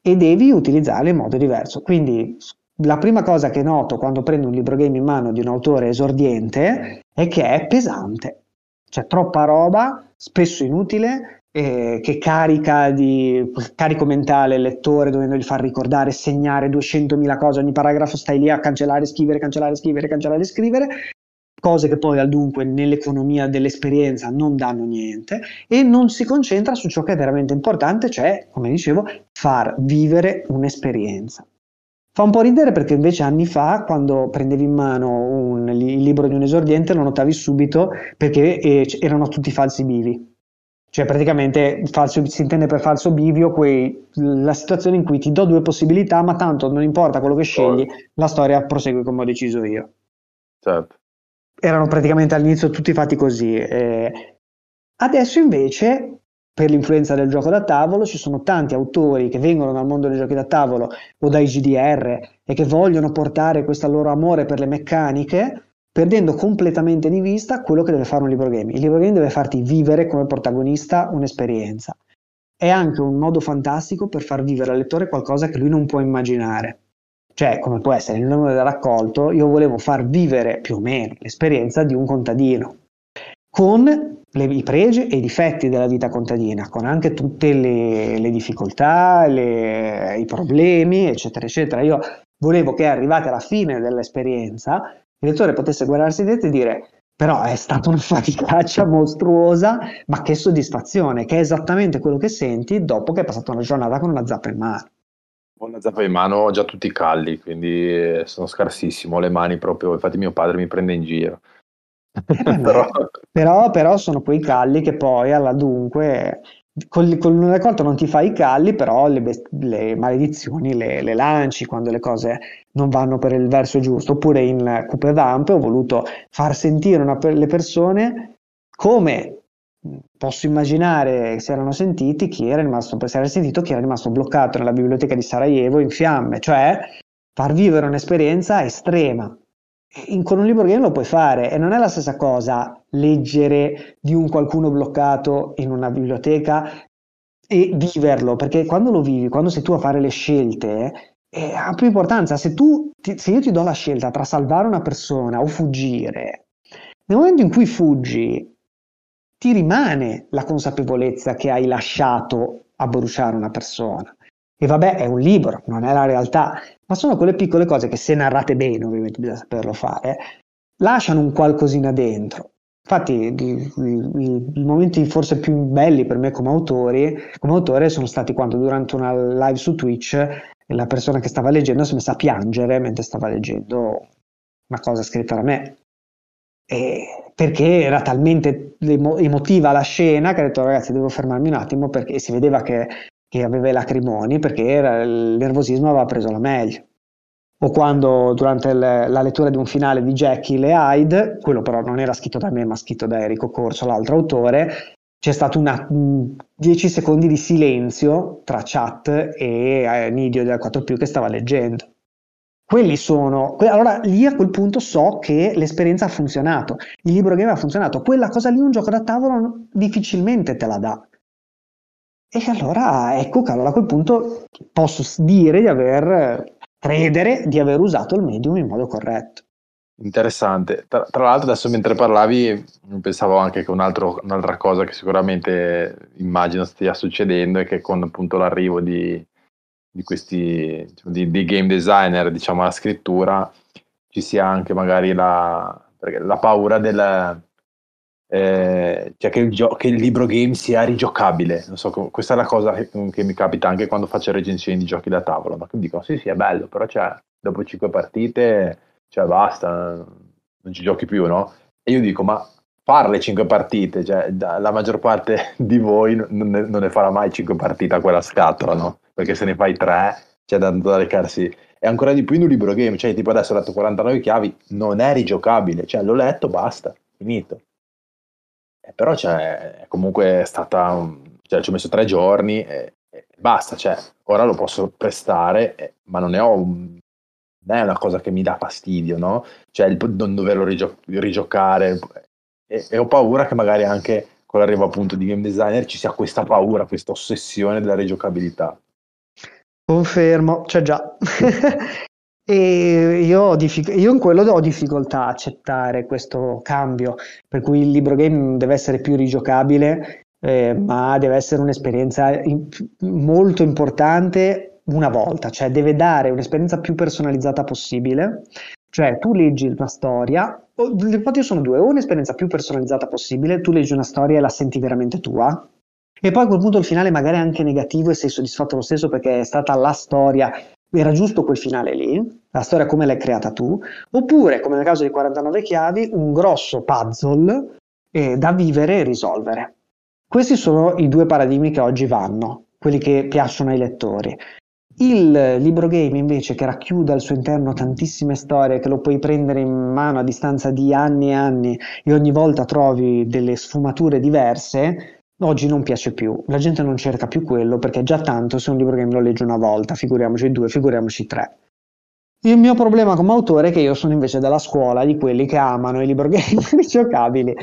e devi utilizzarli in modo diverso. Quindi la prima cosa che noto quando prendo un libro game in mano di un autore esordiente è che è pesante. C'è troppa roba, spesso inutile, eh, che carica di carico mentale il lettore dovendogli far ricordare, segnare 200.000 cose, ogni paragrafo stai lì a cancellare, scrivere, cancellare, scrivere, cancellare, scrivere, cose che poi al dunque nell'economia dell'esperienza non danno niente e non si concentra su ciò che è veramente importante, cioè, come dicevo, far vivere un'esperienza. Fa un po' ridere perché invece anni fa, quando prendevi in mano un, il libro di un esordiente, lo notavi subito perché eh, erano tutti falsi vivi cioè praticamente falso, si intende per falso bivio quei, la situazione in cui ti do due possibilità, ma tanto non importa quello che scegli, la storia prosegue come ho deciso io. Certo. Erano praticamente all'inizio tutti fatti così. Eh, adesso invece, per l'influenza del gioco da tavolo, ci sono tanti autori che vengono dal mondo dei giochi da tavolo o dai GDR e che vogliono portare questo loro amore per le meccaniche perdendo completamente di vista quello che deve fare un libro game. Il libro game deve farti vivere come protagonista un'esperienza. È anche un modo fantastico per far vivere al lettore qualcosa che lui non può immaginare. Cioè, come può essere il nome del raccolto, io volevo far vivere più o meno l'esperienza di un contadino, con le, i pregi e i difetti della vita contadina, con anche tutte le, le difficoltà, le, i problemi, eccetera, eccetera. Io volevo che arrivate alla fine dell'esperienza il lettore potesse guardarsi dentro e dire però è stata una faticaccia mostruosa, ma che soddisfazione, che è esattamente quello che senti dopo che hai passato una giornata con una zappa in mano. Con una zappa in mano ho già tutti i calli, quindi eh, sono scarsissimo, ho le mani proprio, infatti mio padre mi prende in giro. Eh, però... però... però sono quei calli che poi alla dunque con, con un raccolto non ti fai i calli, però le, le maledizioni le, le, lanci quando le cose non vanno per il verso giusto. Oppure in Coupe Vamp ho voluto far sentire una, le persone come posso immaginare si erano sentiti chi era rimasto, si era sentito chi era rimasto bloccato nella biblioteca di Sarajevo in fiamme, cioè far vivere un'esperienza estrema in, con un libro game lo puoi fare e non è la stessa cosa leggere di un qualcuno bloccato in una biblioteca e viverlo, perché quando lo vivi, quando sei tu a fare le scelte, eh, ha più importanza. Se, tu, ti, se io ti do la scelta tra salvare una persona o fuggire, nel momento in cui fuggi, ti rimane la consapevolezza che hai lasciato a bruciare una persona. E vabbè, è un libro, non è la realtà, ma sono quelle piccole cose che se narrate bene, ovviamente bisogna saperlo fare, lasciano un qualcosina dentro. Infatti i, i, i, momenti forse più belli per me come, autori, come autore sono stati quando durante una live su Twitch la persona che stava leggendo si è messa a piangere mentre stava leggendo una cosa scritta da me. E perché era talmente emotiva la scena che ha detto ragazzi devo fermarmi un attimo perché si vedeva che che aveva i lacrimoni perché era, il nervosismo aveva preso la meglio. O quando durante il, la lettura di un finale di Jackie e Hyde, quello però non era scritto da me ma scritto da Enrico Corso, l'altro autore, c'è stato 10 secondi di silenzio tra chat e eh, Nidio del 4 che stava leggendo. Quelli sono, allora lì a quel punto so che l'esperienza ha funzionato, il libro game ha funzionato, quella cosa lì un gioco da tavolo difficilmente te la dà. E allora ecco che allora a quel punto posso dire di aver, credere di aver usato il medium in modo corretto. Interessante. Tra, tra l'altro adesso mentre parlavi pensavo anche che un altro, un'altra cosa che sicuramente immagino stia succedendo è che con appunto l'arrivo di, di questi diciamo, di, di game designer diciamo alla scrittura ci sia anche magari la, la paura del, eh, cioè che il, gio- che il, libro game sia rigiocabile. So, questa è la cosa che, che, mi capita anche quando faccio recensioni di giochi da tavolo. Ma che dicono: sì, sì, è bello, però cioè, dopo cinque partite, cioè basta, non ci giochi più, no? E io dico: ma farle cinque partite, cioè la maggior parte di voi non ne, non ne farà mai cinque partite a quella scatola, no? Perché se ne fai tre, c'è da, da recarsi. E ancora di più in un libro game, cioè tipo adesso ho letto 49 chiavi, non è rigiocabile, cioè l'ho letto, basta, finito. Eh, però cioè, è comunque stata, cioè, ci ho messo tre giorni e, e basta, cioè, ora lo posso prestare, eh, ma non ne ho un, non è una cosa che mi dà fastidio, no? Cioè il non doverlo rigio- rigiocare. E, e, ho paura che magari anche con l'arrivo appunto di game designer ci sia questa paura, questa ossessione della rigiocabilità. Confermo, c'è già. e io, diffic- io, in quello ho difficoltà a accettare questo cambio, per cui il libro game deve essere più rigiocabile, eh, ma deve essere un'esperienza in- molto importante una volta, cioè deve dare un'esperienza più personalizzata possibile. Cioè tu leggi una storia, le ipotesi sono due, o un'esperienza più personalizzata possibile, tu leggi una storia e la senti veramente tua, e poi a quel punto il finale magari è anche negativo e sei soddisfatto lo stesso perché è stata la storia, era giusto quel finale lì, la storia come l'hai creata tu, oppure come nel caso di 49 chiavi, un grosso puzzle eh, da vivere e risolvere. Questi sono i due paradigmi che oggi vanno, quelli che piacciono ai lettori. Il libro game invece che racchiude al suo interno tantissime storie che lo puoi prendere in mano a distanza di anni e anni e ogni volta trovi delle sfumature diverse, oggi non piace più. La gente non cerca più quello perché già tanto se un libro game lo legge una volta, figuriamoci due, figuriamoci tre. Il mio problema come autore è che io sono invece della scuola di quelli che amano i libro game rigiocabili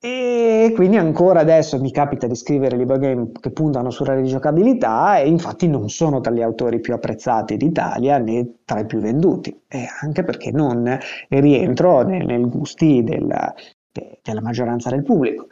e quindi ancora adesso mi capita di scrivere libro game che puntano sulla rigiocabilità e infatti non sono tra gli autori più apprezzati d'Italia né tra i più venduti, e anche perché non rientro nei, nei gusti della, de, della maggioranza del pubblico.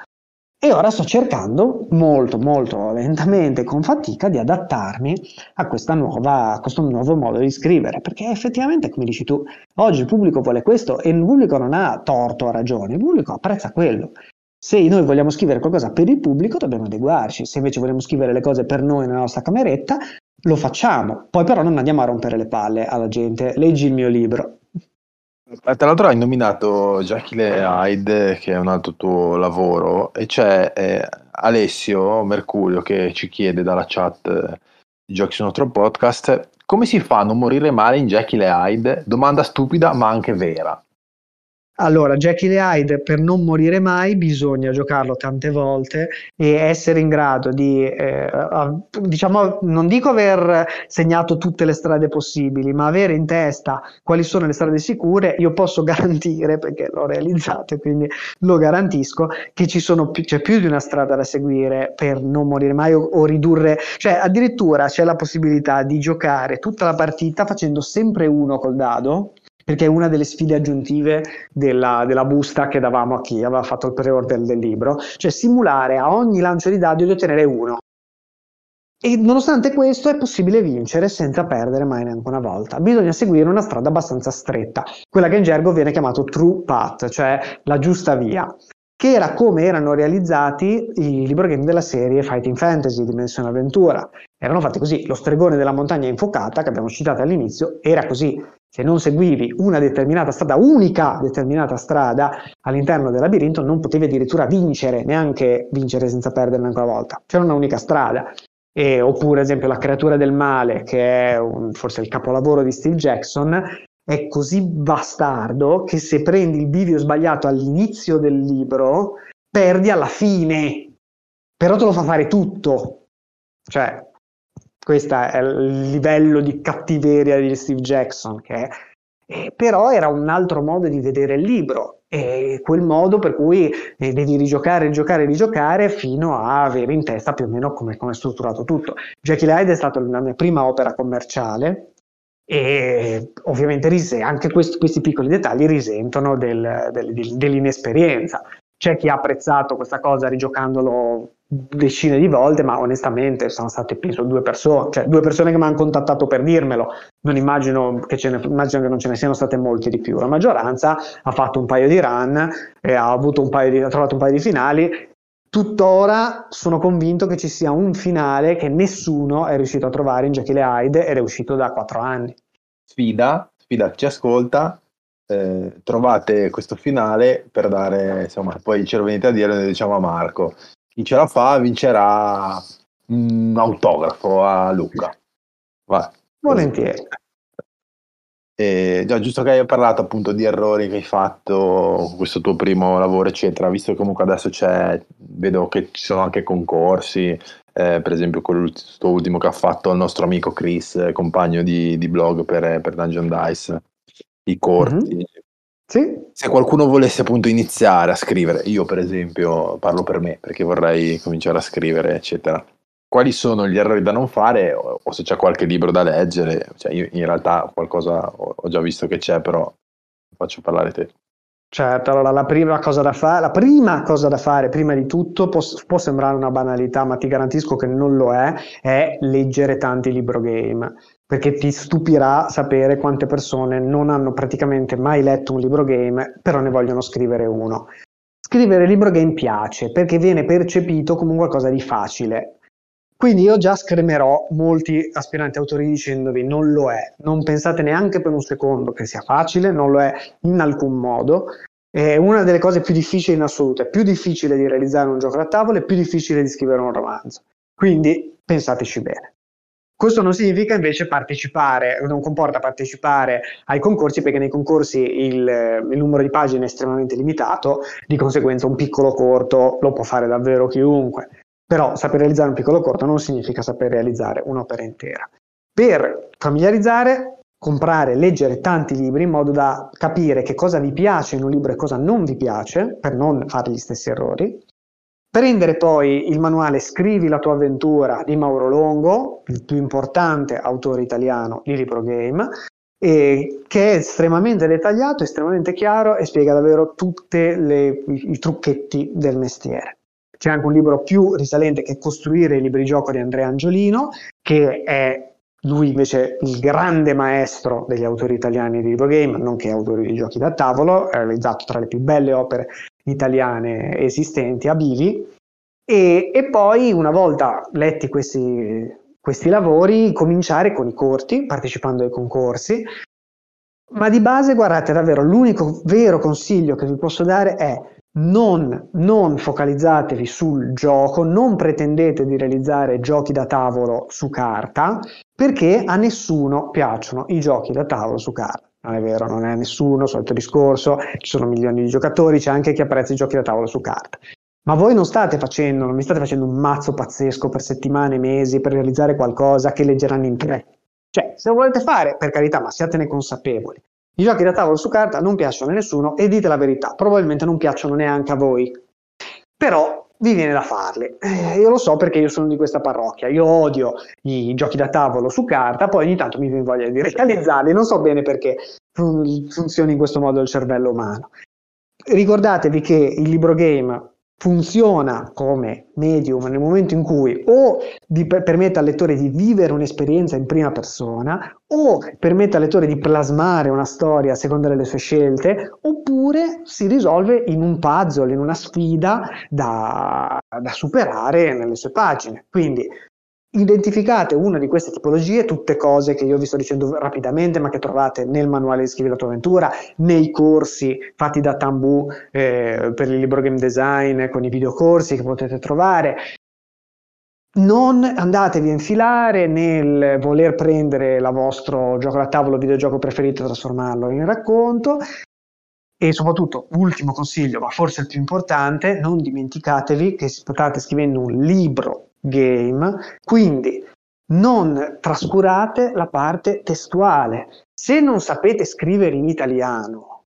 E ora sto cercando molto, molto lentamente, con fatica, di adattarmi a, nuova, a, questo nuovo modo di scrivere, perché effettivamente, come dici tu, oggi il pubblico vuole questo e il pubblico non ha torto o ragione, il pubblico apprezza quello. Se noi vogliamo scrivere qualcosa per il pubblico, dobbiamo adeguarci. Se invece vogliamo scrivere le cose per noi nella nostra cameretta, lo facciamo. Poi però non andiamo a rompere le palle alla gente. Leggi il mio libro. Eh, tra l'altro hai nominato Jackie Hyde, che è un altro tuo lavoro, e c'è eh, Alessio Mercurio che ci chiede dalla chat eh, di Giochi su nostro podcast come si fa a non morire male in Jackie Hyde? Domanda stupida ma anche vera. Allora, Jackie the Hyde per non morire mai bisogna giocarlo tante volte e essere in grado di, eh, diciamo, non dico aver segnato tutte le strade possibili, ma avere in testa quali sono le strade sicure. Io posso garantire, perché l'ho realizzato e quindi lo garantisco, che più, c'è più di una strada da seguire per non morire mai o, o ridurre, cioè addirittura c'è la possibilità di giocare tutta la partita facendo sempre uno col dado perché è una delle sfide aggiuntive della, della, busta che davamo a chi aveva fatto il pre-order del libro, cioè simulare a ogni lancio di dadi di ottenere uno. E nonostante questo è possibile vincere senza perdere mai neanche una volta. Bisogna seguire una strada abbastanza stretta, quella che in gergo viene chiamato true path, cioè la giusta via, che era come erano realizzati i libro game della serie Fighting Fantasy, Dimensione Avventura. Erano fatti così, lo stregone della montagna infocata, che abbiamo citato all'inizio, era così, se non seguivi una determinata strada, unica determinata strada all'interno del labirinto, non potevi addirittura vincere, neanche vincere senza perdere neanche una volta. C'era una unica strada. E, oppure, ad esempio, La creatura del male, che è un, forse il capolavoro di Steve Jackson, è così bastardo che se prendi il bivio sbagliato all'inizio del libro, perdi alla fine. Però te lo fa fare tutto. Cioè, questo è il livello di cattiveria di Steve Jackson, che eh, però era un altro modo di vedere il libro, e quel modo per cui eh, devi rigiocare, rigiocare, rigiocare fino a avere in testa più o meno come, come è strutturato tutto. Jackie Hyde è stata la mia prima opera commerciale e ovviamente anche questi, questi piccoli dettagli risentono del, del, dell'inesperienza. C'è chi ha apprezzato questa cosa rigiocandolo decine di volte, ma onestamente sono state penso due persone, cioè due persone che mi hanno contattato per dirmelo. Non immagino che, ne, immagino che non ce ne siano state molte di più. La maggioranza ha fatto un paio di run e ha, di, ha trovato un paio di finali. Tuttora sono convinto che ci sia un finale che nessuno è riuscito a trovare in Jekyll Hyde ed è uscito da quattro anni. Sfida, sfida ci ascolta, eh, trovate questo finale per dare, insomma, poi ce lo venite a dire, lo diciamo a Marco. Chi ce la fa vincerà un autografo a Luca. Vai. Volentieri. Eh, già, giusto che hai parlato appunto di errori che hai fatto questo tuo primo lavoro, eccetera, visto che comunque adesso c'è, vedo che ci sono anche concorsi, eh, per esempio questo ultimo che ha fatto il nostro amico Chris, compagno di, di blog per, per, Dungeon Dice, i corti. Mm-hmm. Sì. Se qualcuno volesse appunto iniziare a scrivere, io per esempio parlo per me perché vorrei cominciare a scrivere, eccetera. Quali sono gli errori da non fare o, o se c'è qualche libro da leggere? Cioè, io in realtà qualcosa ho, ho già visto che c'è, però faccio parlare te. Certo, allora la prima cosa da fare, la prima cosa da fare prima di tutto può, può, sembrare una banalità, ma ti garantisco che non lo è, è leggere tanti libro game, perché ti stupirà sapere quante persone non hanno praticamente mai letto un libro game, però ne vogliono scrivere uno. Scrivere libro game piace perché viene percepito come qualcosa di facile, quindi io già scremerò molti aspiranti autori dicendovi non lo è, non pensate neanche per un secondo che sia facile, non lo è in alcun modo. È una delle cose più difficili in assoluto, è più difficile di realizzare un gioco da tavolo, è più difficile di scrivere un romanzo. Quindi pensateci bene. Questo non significa invece partecipare, non comporta partecipare ai concorsi perché nei concorsi il, il, numero di pagine è estremamente limitato, di conseguenza un piccolo corto lo può fare davvero chiunque. Però saper realizzare un piccolo corto non significa saper realizzare un'opera intera. Per familiarizzare, comprare, leggere tanti libri in modo da capire che cosa vi piace in un libro e cosa non vi piace, per non fare gli stessi errori. Prendere poi il manuale Scrivi la tua avventura di Mauro Longo, il più importante autore italiano di libro game, che è estremamente dettagliato, estremamente chiaro e spiega davvero tutti i trucchetti del mestiere. C'è anche un libro più risalente che Costruire i libri gioco di Andrea Angiolino, che è lui invece il grande maestro degli autori italiani di libro game, nonché autori di giochi da tavolo, ha realizzato tra le più belle opere italiane esistenti a Bivi. E, e poi, una volta letti questi, questi lavori, cominciare con i corti, partecipando ai concorsi. Ma di base, guardate, davvero l'unico vero consiglio che vi posso dare è non, non, focalizzatevi sul gioco, non pretendete di realizzare giochi da tavolo su carta, perché a nessuno piacciono i giochi da tavolo su carta. Non è vero, non è nessuno, solito discorso, ci sono milioni di giocatori, c'è anche chi apprezza i giochi da tavolo su carta. Ma voi non state facendo, non mi state facendo un mazzo pazzesco per settimane, mesi, per realizzare qualcosa che leggeranno in tre. Cioè, se lo volete fare, per carità, ma siatene consapevoli. I giochi da tavolo su carta non piacciono a nessuno e dite la verità, probabilmente non piacciono neanche a voi. Però vi viene da farli. Eh, io lo so perché io sono di questa parrocchia. Io odio i giochi da tavolo su carta, poi ogni tanto mi viene voglia di realizzarli. Non so bene perché fun- funzioni in questo modo il cervello umano. Ricordatevi che il libro game funziona come medium nel momento in cui o di, permette al lettore di vivere un'esperienza in prima persona o permette al lettore di plasmare una storia a seconda delle sue scelte oppure si risolve in un puzzle, in una sfida da, da superare nelle sue pagine. Quindi identificate una di queste tipologie, tutte cose che io vi sto dicendo rapidamente, ma che trovate nel manuale di Scrivi la tua avventura, nei corsi fatti da Tambu eh, per il libro game design, con i videocorsi che potete trovare. Non andatevi a infilare nel voler prendere il vostro gioco da tavolo, videogioco preferito e trasformarlo in racconto. E soprattutto, ultimo consiglio, ma forse il più importante, non dimenticatevi che state scrivendo un libro game, quindi non trascurate la parte testuale. Se non sapete scrivere in italiano,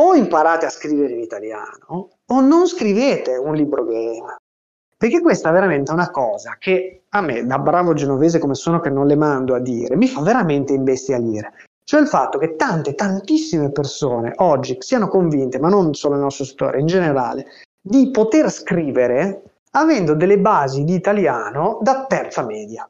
o imparate a scrivere in italiano, o non scrivete un libro game. Perché questa è veramente una cosa che a me, da bravo genovese come sono che non le mando a dire, mi fa veramente imbestialire. Cioè il fatto che tante, tantissime persone oggi siano convinte, ma non solo nel nostro settore, in generale, di poter scrivere avendo delle basi di italiano da terza media.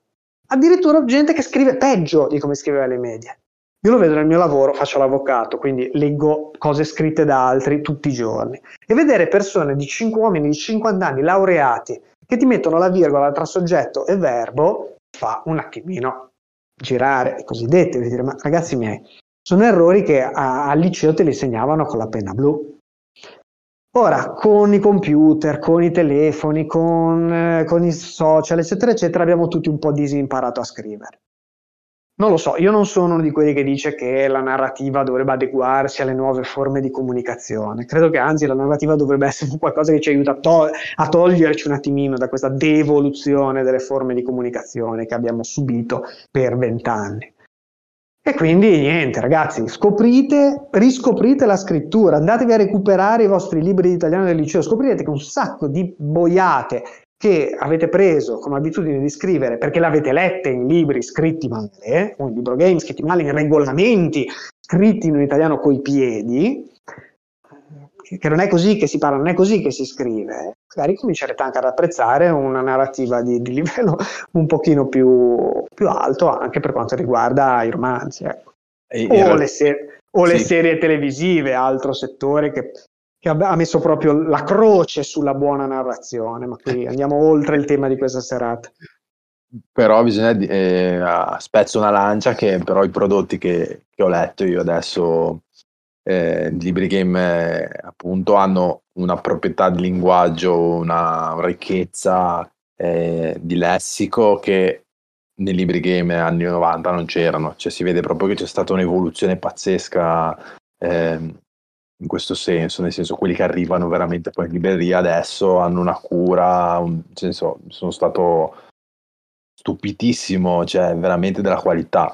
Addirittura gente che scrive peggio di come scriveva le medie. Io lo vedo nel mio lavoro, faccio l'avvocato, quindi leggo cose scritte da altri tutti i giorni. E vedere persone di 5 uomini di 50 anni laureati che ti mettono la virgola tra soggetto e verbo fa un attimino girare i cosiddetti. Dire, ma ragazzi miei, sono errori che al liceo te li insegnavano con la penna blu. Ora, con i computer, con i telefoni, con, eh, con, i social, eccetera, eccetera, abbiamo tutti un po' disimparato a scrivere. non lo so, io non sono uno di quelli che dice che la narrativa dovrebbe adeguarsi alle nuove forme di comunicazione. Credo che anzi la narrativa dovrebbe essere qualcosa che ci aiuta a, to- a toglierci un attimino da questa devoluzione delle forme di comunicazione che abbiamo subito per vent'anni. E quindi niente, ragazzi, scoprite, riscoprite la scrittura, andatevi a recuperare i vostri libri di italiano del liceo, scoprirete che un sacco di boiate che avete preso come abitudine di scrivere perché l'avete lette in libri scritti male, o in libro game scritti male, in regolamenti scritti in italiano coi piedi, che non è così che si parla, non è così che si scrive, magari comincerete anche ad apprezzare una narrativa di, di livello un pochino più, più, alto anche per quanto riguarda i romanzi. Ecco. O, le, ser- o sì. le serie televisive, altro settore che che ha messo proprio la croce sulla buona narrazione, ma qui andiamo oltre il tema di questa serata. Però bisogna, eh, spezzo una lancia che però i prodotti che, che ho letto io adesso, eh, libri game eh, appunto hanno una proprietà di linguaggio, una ricchezza eh, di lessico che nei libri game anni 90 non c'erano, cioè si vede proprio che c'è stata un'evoluzione pazzesca eh, in questo senso, nel senso quelli che arrivano veramente poi in libreria adesso hanno una cura, un, senso, sono stato stupitissimo, cioè veramente della qualità.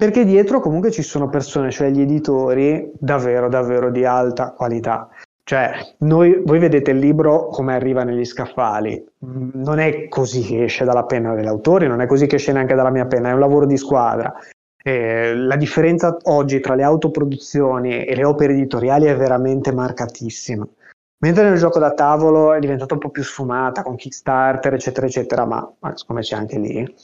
Perché dietro comunque ci sono persone, cioè gli editori, davvero, davvero di alta qualità. Cioè, noi, voi vedete il libro come arriva negli scaffali, non è così che esce dalla penna degli autori, non è così che esce neanche dalla mia penna, è un lavoro di squadra. Eh, la differenza oggi tra le autoproduzioni e le opere editoriali è veramente marcatissima. Mentre nel gioco da tavolo è diventata un po' più sfumata con Kickstarter, eccetera, eccetera, ma, ma come c'è anche lì,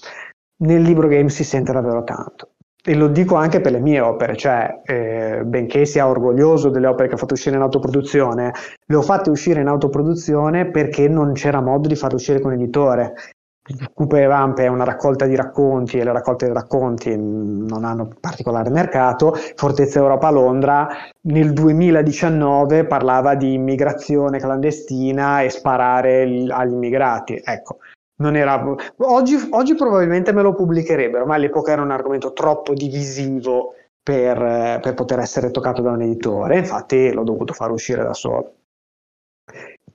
nel libro game si sente davvero tanto. E lo dico anche per le mie opere, cioè, eh, benché sia orgoglioso delle opere che ho fatto uscire in autoproduzione, le ho fatte uscire in autoproduzione perché non c'era modo di farle uscire con editore. Cupe e Vampe è una raccolta di racconti e le raccolte di racconti non hanno particolare mercato. Fortezza Europa Londra nel 2019 parlava di immigrazione clandestina e sparare agli immigrati. Ecco, non era... oggi, oggi probabilmente me lo pubblicherebbero, ma all'epoca era un argomento troppo divisivo per, per poter essere toccato da un editore. Infatti l'ho dovuto far uscire da solo.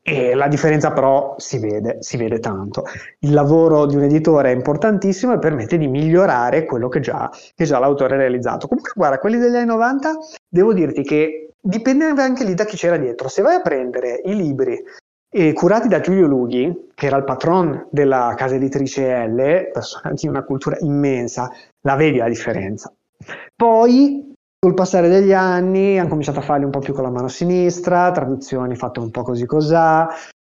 E la differenza però si vede, si vede tanto. Il lavoro di un editore è importantissimo e permette di migliorare quello che già, che già l'autore ha realizzato. Comunque, guarda, quelli degli anni 90, devo dirti che dipendeva anche lì da chi c'era dietro. Se vai a prendere i libri eh, curati da Giulio Lughi, che era il patron della casa editrice L, persona di una cultura immensa, la vedi la differenza. Poi Col passare degli anni hanno cominciato a farli un po' più con la mano sinistra, traduzioni fatte un po' così cosà,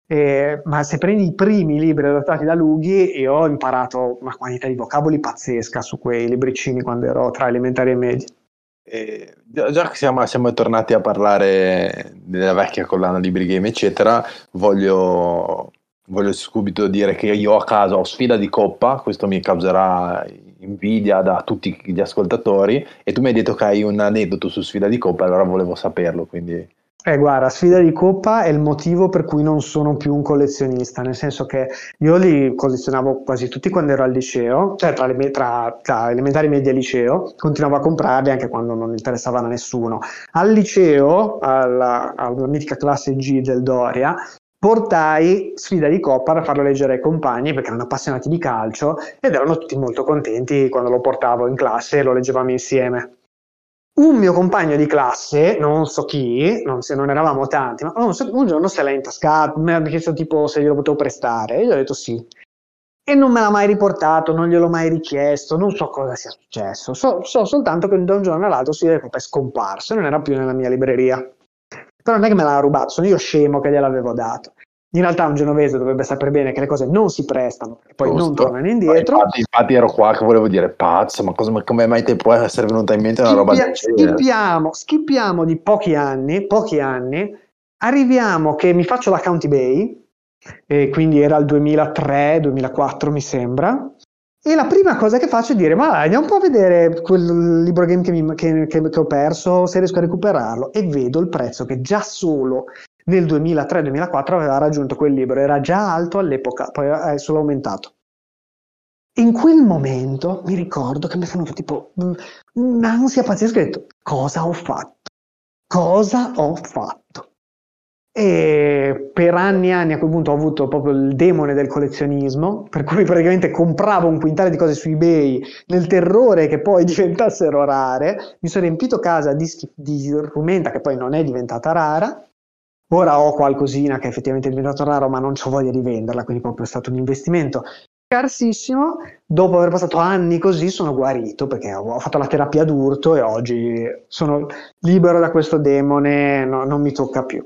eh, ma se prendi i primi libri adattati da Lughi, io ho imparato una quantità di vocaboli pazzesca su quei libricini quando ero tra elementari e medie. Eh, già che siamo, siamo, tornati a parlare della vecchia collana Libri Game, eccetera, voglio, voglio subito dire che io a casa ho sfida di coppa, questo mi causerà invidia da tutti gli ascoltatori e tu mi hai detto che hai un aneddoto su sfida di coppa, allora volevo saperlo, quindi... Eh, guarda, sfida di coppa è il motivo per cui non sono più un collezionista, nel senso che io li collezionavo quasi tutti quando ero al liceo, cioè tra, le, tra, tra elementari, media e liceo, continuavo a comprarli anche quando non interessavano a nessuno. Al liceo, alla, alla mitica classe G del Doria, portai sfida di coppa da farlo leggere ai compagni perché erano appassionati di calcio ed erano tutti molto contenti quando lo portavo in classe e lo leggevamo insieme. Un mio compagno di classe, non so chi, non, se, non eravamo tanti, ma un, un giorno se l'ha intascato, mi ha chiesto tipo se glielo potevo prestare e io ho detto sì. E non me l'ha mai riportato, non gliel'ho mai richiesto, non so cosa sia successo. So, so soltanto che da un giorno all'altro si è scomparso non era più nella mia libreria. Però non è che me l'ha rubato, sono io scemo che gliel'avevo dato. In realtà un genovese dovrebbe sapere bene che le cose non si prestano, perché poi Giusto. non tornano indietro. Infatti, infatti, ero qua che volevo dire, pazzo, ma cosa, come mai ti può essere venuta in mente una Schippia, roba del schippiamo, schippiamo di pochi anni, pochi anni, arriviamo che mi faccio la County Bay, e quindi era il 2003-2004 mi sembra, e la prima cosa che faccio è dire: Ma andiamo un po' a vedere quel libro game che, mi, che, che, che, ho perso, se riesco a recuperarlo. E vedo il prezzo che già solo nel 2003-2004 aveva raggiunto quel libro, era già alto all'epoca, poi è solo aumentato. in quel momento mi ricordo che mi è venuto tipo un'ansia pazzesca ho detto cosa ho fatto? Cosa ho fatto? E per anni e anni a quel punto ho avuto proprio il demone del collezionismo, per cui praticamente compravo un quintale di cose su eBay nel terrore che poi diventassero rare. Mi sono riempito casa di, di rumenta che poi non è diventata rara. Ora ho qualcosina che effettivamente è diventato raro, ma non ho voglia di venderla, quindi proprio è stato un investimento scarsissimo. Dopo aver passato anni così sono guarito perché ho fatto la terapia d'urto e oggi sono libero da questo demone, no, non mi tocca più.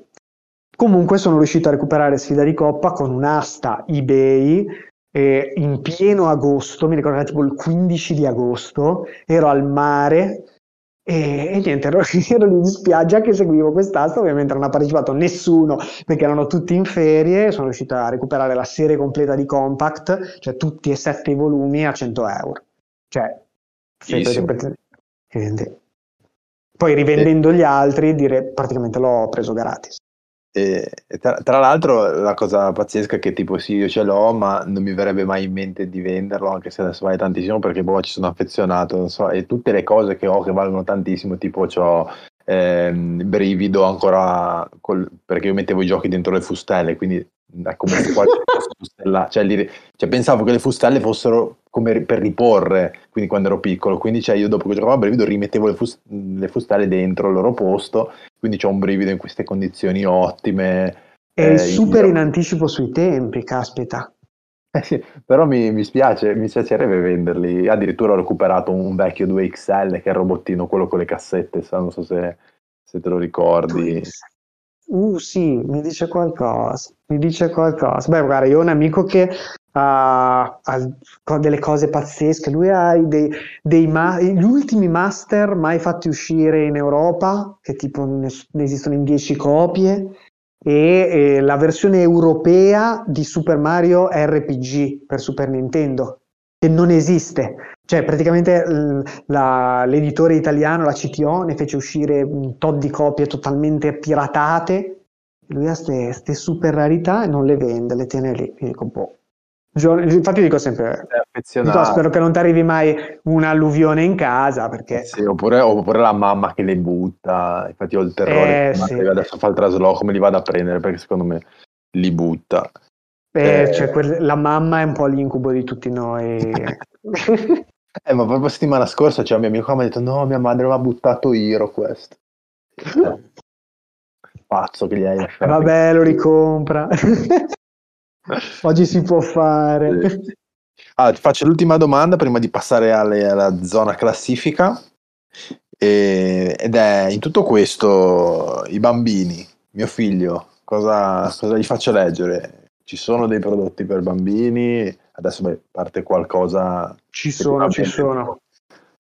Comunque sono riuscito a recuperare sfida di coppa con un'asta eBay eh, in pieno agosto, mi ricordo tipo il 15 di agosto, ero al mare e, e, niente, ero, ero, lì in spiaggia che seguivo quest'asta, ovviamente non ha partecipato nessuno perché erano tutti in ferie, sono riuscito a recuperare la serie completa di Compact, cioè tutti e sette i volumi a 100 euro. Cioè, sempre, sempre. Poi rivendendo gli altri, dire, praticamente l'ho preso gratis. E, tra, tra, l'altro la cosa pazzesca è che tipo sì io ce l'ho ma non mi verrebbe mai in mente di venderlo anche se adesso vale tantissimo perché boh, ci sono affezionato non so, e tutte le cose che ho che valgono tantissimo tipo ho ehm, brivido ancora col, perché io mettevo i giochi dentro le fustelle quindi è come se qualche fustella cioè, li, cioè, pensavo che le fustelle fossero come per riporre quindi quando ero piccolo quindi cioè, io dopo che giocavo a brivido rimettevo le, fust- le fustelle dentro il loro posto quindi c'è un brivido in queste condizioni ottime. È eh, super io... in anticipo sui tempi, caspita. Eh sì, però mi, mi, spiace, mi piacerebbe venderli. Addirittura ho recuperato un vecchio 2XL che è il robottino, quello con le cassette, non so se, se te lo ricordi. Uh sì, mi dice qualcosa, mi dice qualcosa. Beh, guarda, io ho un amico che ha, ha delle cose pazzesche. Lui ha dei, dei ma- gli ultimi master mai fatti uscire in Europa, che tipo ne, esistono in 10 copie, e, e la versione europea di Super Mario RPG per Super Nintendo, che non esiste. Cioè, praticamente la, l'editore italiano, la CTO, ne fece uscire un tot di copie totalmente piratate. Lui ha queste super rarità e non le vende, le tiene lì. Quindi dico, boh, Infatti dico sempre, dico, spero che non ti arrivi mai un'alluvione in casa perché... Sì, oppure, oppure, la mamma che le butta, infatti ho il terrore eh, che sì. adesso fa il trasloco, come li vado a prendere perché secondo me li butta. Eh, eh. Cioè, que- la mamma è un po' l'incubo di tutti noi. eh, ma proprio settimana scorsa c'è cioè, un mio amico che mi ha detto no, mia madre mi ha buttato Iro questo. Pazzo che gli hai lasciato. Vabbè, lo ricompra. Oggi si può fare. Ah, ti faccio l'ultima domanda prima di passare alle, alla zona classifica. E, ed è in tutto questo i bambini, mio figlio, cosa, cosa gli faccio leggere? Ci sono dei prodotti per bambini? Adesso beh, parte qualcosa. Ci sono, ci sono.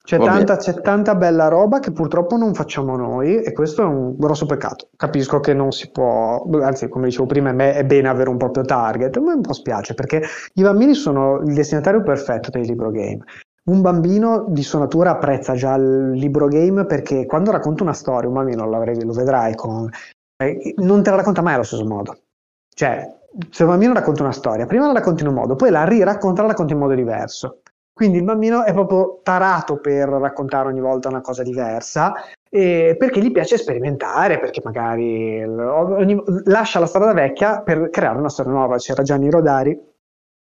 C'è tanta, c'è tanta, bella roba che purtroppo non facciamo noi e questo è un grosso peccato. Capisco che non si può, anzi come dicevo prima è bene avere un proprio target, ma un po' spiace perché i bambini sono il destinatario perfetto per il libro game. Un bambino di sua natura apprezza già il libro game perché quando racconta una storia, un bambino lo vedrai con... Eh, non te la racconta mai allo stesso modo. Cioè, se un bambino racconta una storia, prima la racconta in un modo, poi la riracconta, la racconta in modo diverso. Quindi il bambino è proprio tarato per raccontare ogni volta una cosa diversa, perché gli piace sperimentare, perché magari ogni, lascia la strada vecchia per creare una storia nuova. C'era Gianni Rodari,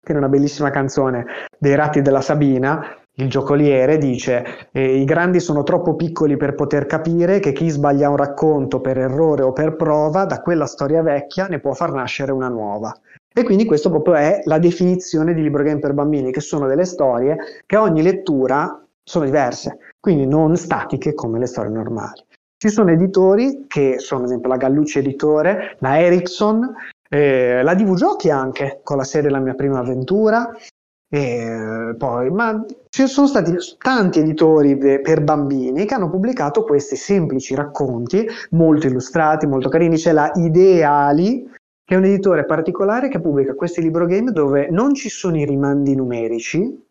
che in una bellissima canzone dei Ratti della Sabina, il giocoliere dice eh, i grandi sono troppo piccoli per poter capire che chi sbaglia un racconto per errore o per prova, da quella storia vecchia ne può far nascere una nuova. E quindi questo proprio è la definizione di libro game per bambini, che sono delle storie che a ogni lettura sono diverse, quindi non statiche come le storie normali. Ci sono editori che sono ad esempio la Gallucci Editore, la Ericsson, eh, la DV Giochi anche con la serie La mia prima avventura. E poi, ma ci sono stati tanti editori per bambini che hanno pubblicato questi semplici racconti molto illustrati, molto carini. C'è la Ideali che è un editore particolare che pubblica questi libro game dove non ci sono i rimandi numerici,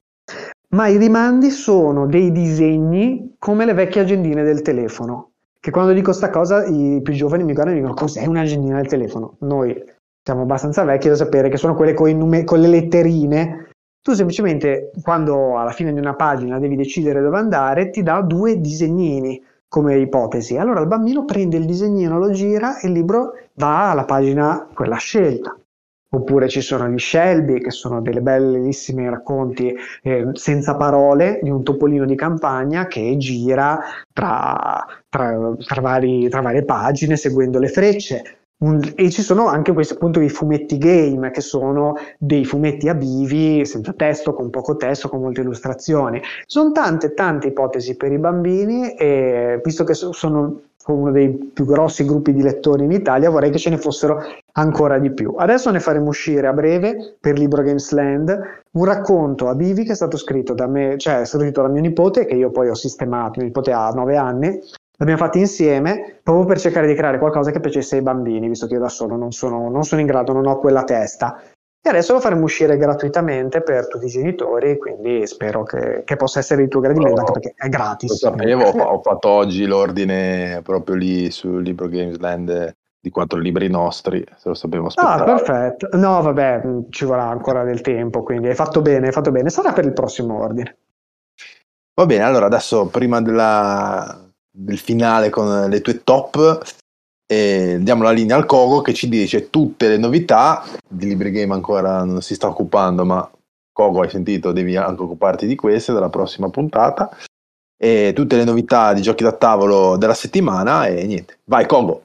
ma i rimandi sono dei disegni come le vecchie agendine del telefono. Che quando dico sta cosa i più giovani mi guardano e dicono cos'è un'agendina del telefono? Noi siamo abbastanza vecchi da sapere che sono quelle con, nume- con le letterine Tu semplicemente, quando alla fine di una pagina devi decidere dove andare, ti dà due disegnini come ipotesi. Allora il bambino prende il disegnino, lo gira e il libro va alla pagina quella scelta. Oppure ci sono gli Shelby, che sono delle bellissimi racconti eh, senza parole di un topolino di campagna che gira tra, tra, tra, vari, tra varie pagine seguendo le frecce. E ci sono anche questi appunto i fumetti game che sono dei fumetti abivi senza testo, con poco testo, con molte illustrazioni. Sono tante tante ipotesi per i bambini e visto che sono uno dei più grossi gruppi di lettori in Italia, vorrei che ce ne fossero ancora di più. Adesso ne faremo uscire a breve per Libro Games Land un racconto a Bivi che è stato scritto da me, cioè è stato scritto da mio nipote, che io poi ho sistemato, mio nipote ha 9 anni, l'abbiamo fatto insieme proprio per cercare di creare qualcosa che piacesse ai bambini, visto che io da solo non sono, non sono in grado, non ho quella testa. E adesso lo faremo uscire gratuitamente per tutti i genitori, quindi spero che, che possa essere di tuo gradimento, anche perché è gratis. Lo sapevo, ho fatto oggi l'ordine proprio lì sul libro Games Land di quattro libri nostri, se lo sappiamo aspettare. Ah, perfetto. No, vabbè, ci vorrà ancora del tempo, quindi hai fatto bene, hai fatto bene. Sarà per il prossimo ordine. Va bene, allora adesso prima della, del finale con le tue top, e diamo la linea al Kogo che ci dice tutte le novità. Di Libri Game ancora non si sta occupando ma Kogo hai sentito devi anche occuparti di queste dalla prossima puntata. E tutte le novità di giochi da tavolo della settimana e niente. Vai Kogo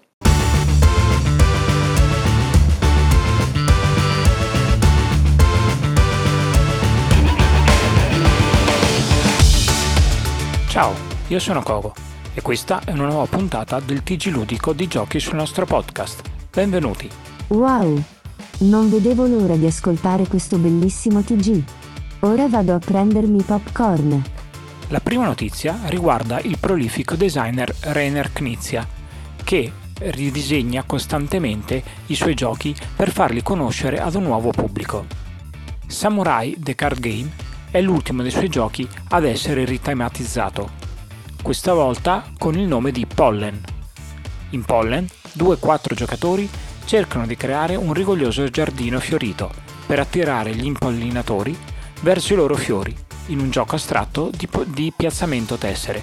Ciao, io sono Kogo e questa è una nuova puntata del TG Ludico di giochi sul nostro podcast. Benvenuti! Wow! Non vedevo l'ora di ascoltare questo bellissimo TG. Ora vado a prendermi popcorn. La prima notizia riguarda il prolifico designer Rainer Knizia, che ridisegna costantemente i suoi giochi per farli conoscere ad un nuovo pubblico. Samurai The Card Game è l'ultimo dei suoi giochi ad essere ritematizzato questa volta con il nome di Pollen. In Pollen, due o quattro giocatori cercano di creare un rigoglioso giardino fiorito per attirare gli impollinatori verso i loro fiori, in un gioco astratto di, di piazzamento tessere.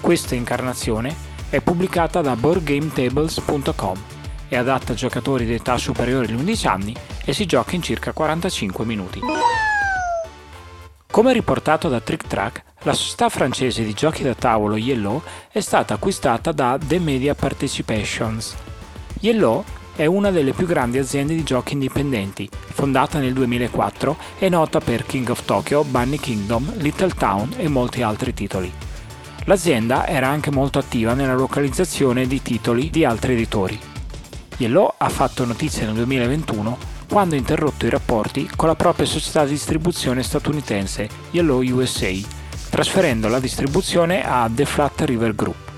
Questa incarnazione è pubblicata da boardgametables.com, è adatta a giocatori di età superiore agli 11 anni e si gioca in circa 45 minuti. Come riportato da Trick Track, la società francese di giochi da tavolo Yellow è stata acquistata da The Media Participations. Yellow è una delle più grandi aziende di giochi indipendenti, fondata nel 2004 e nota per King of Tokyo, Bunny Kingdom, Little Town e molti altri titoli. L'azienda era anche molto attiva nella localizzazione di titoli di altri editori. Yellow ha fatto notizia nel 2021 quando ha interrotto i rapporti con la propria società di distribuzione statunitense Yellow USA trasferendo la distribuzione a The Flat River Group.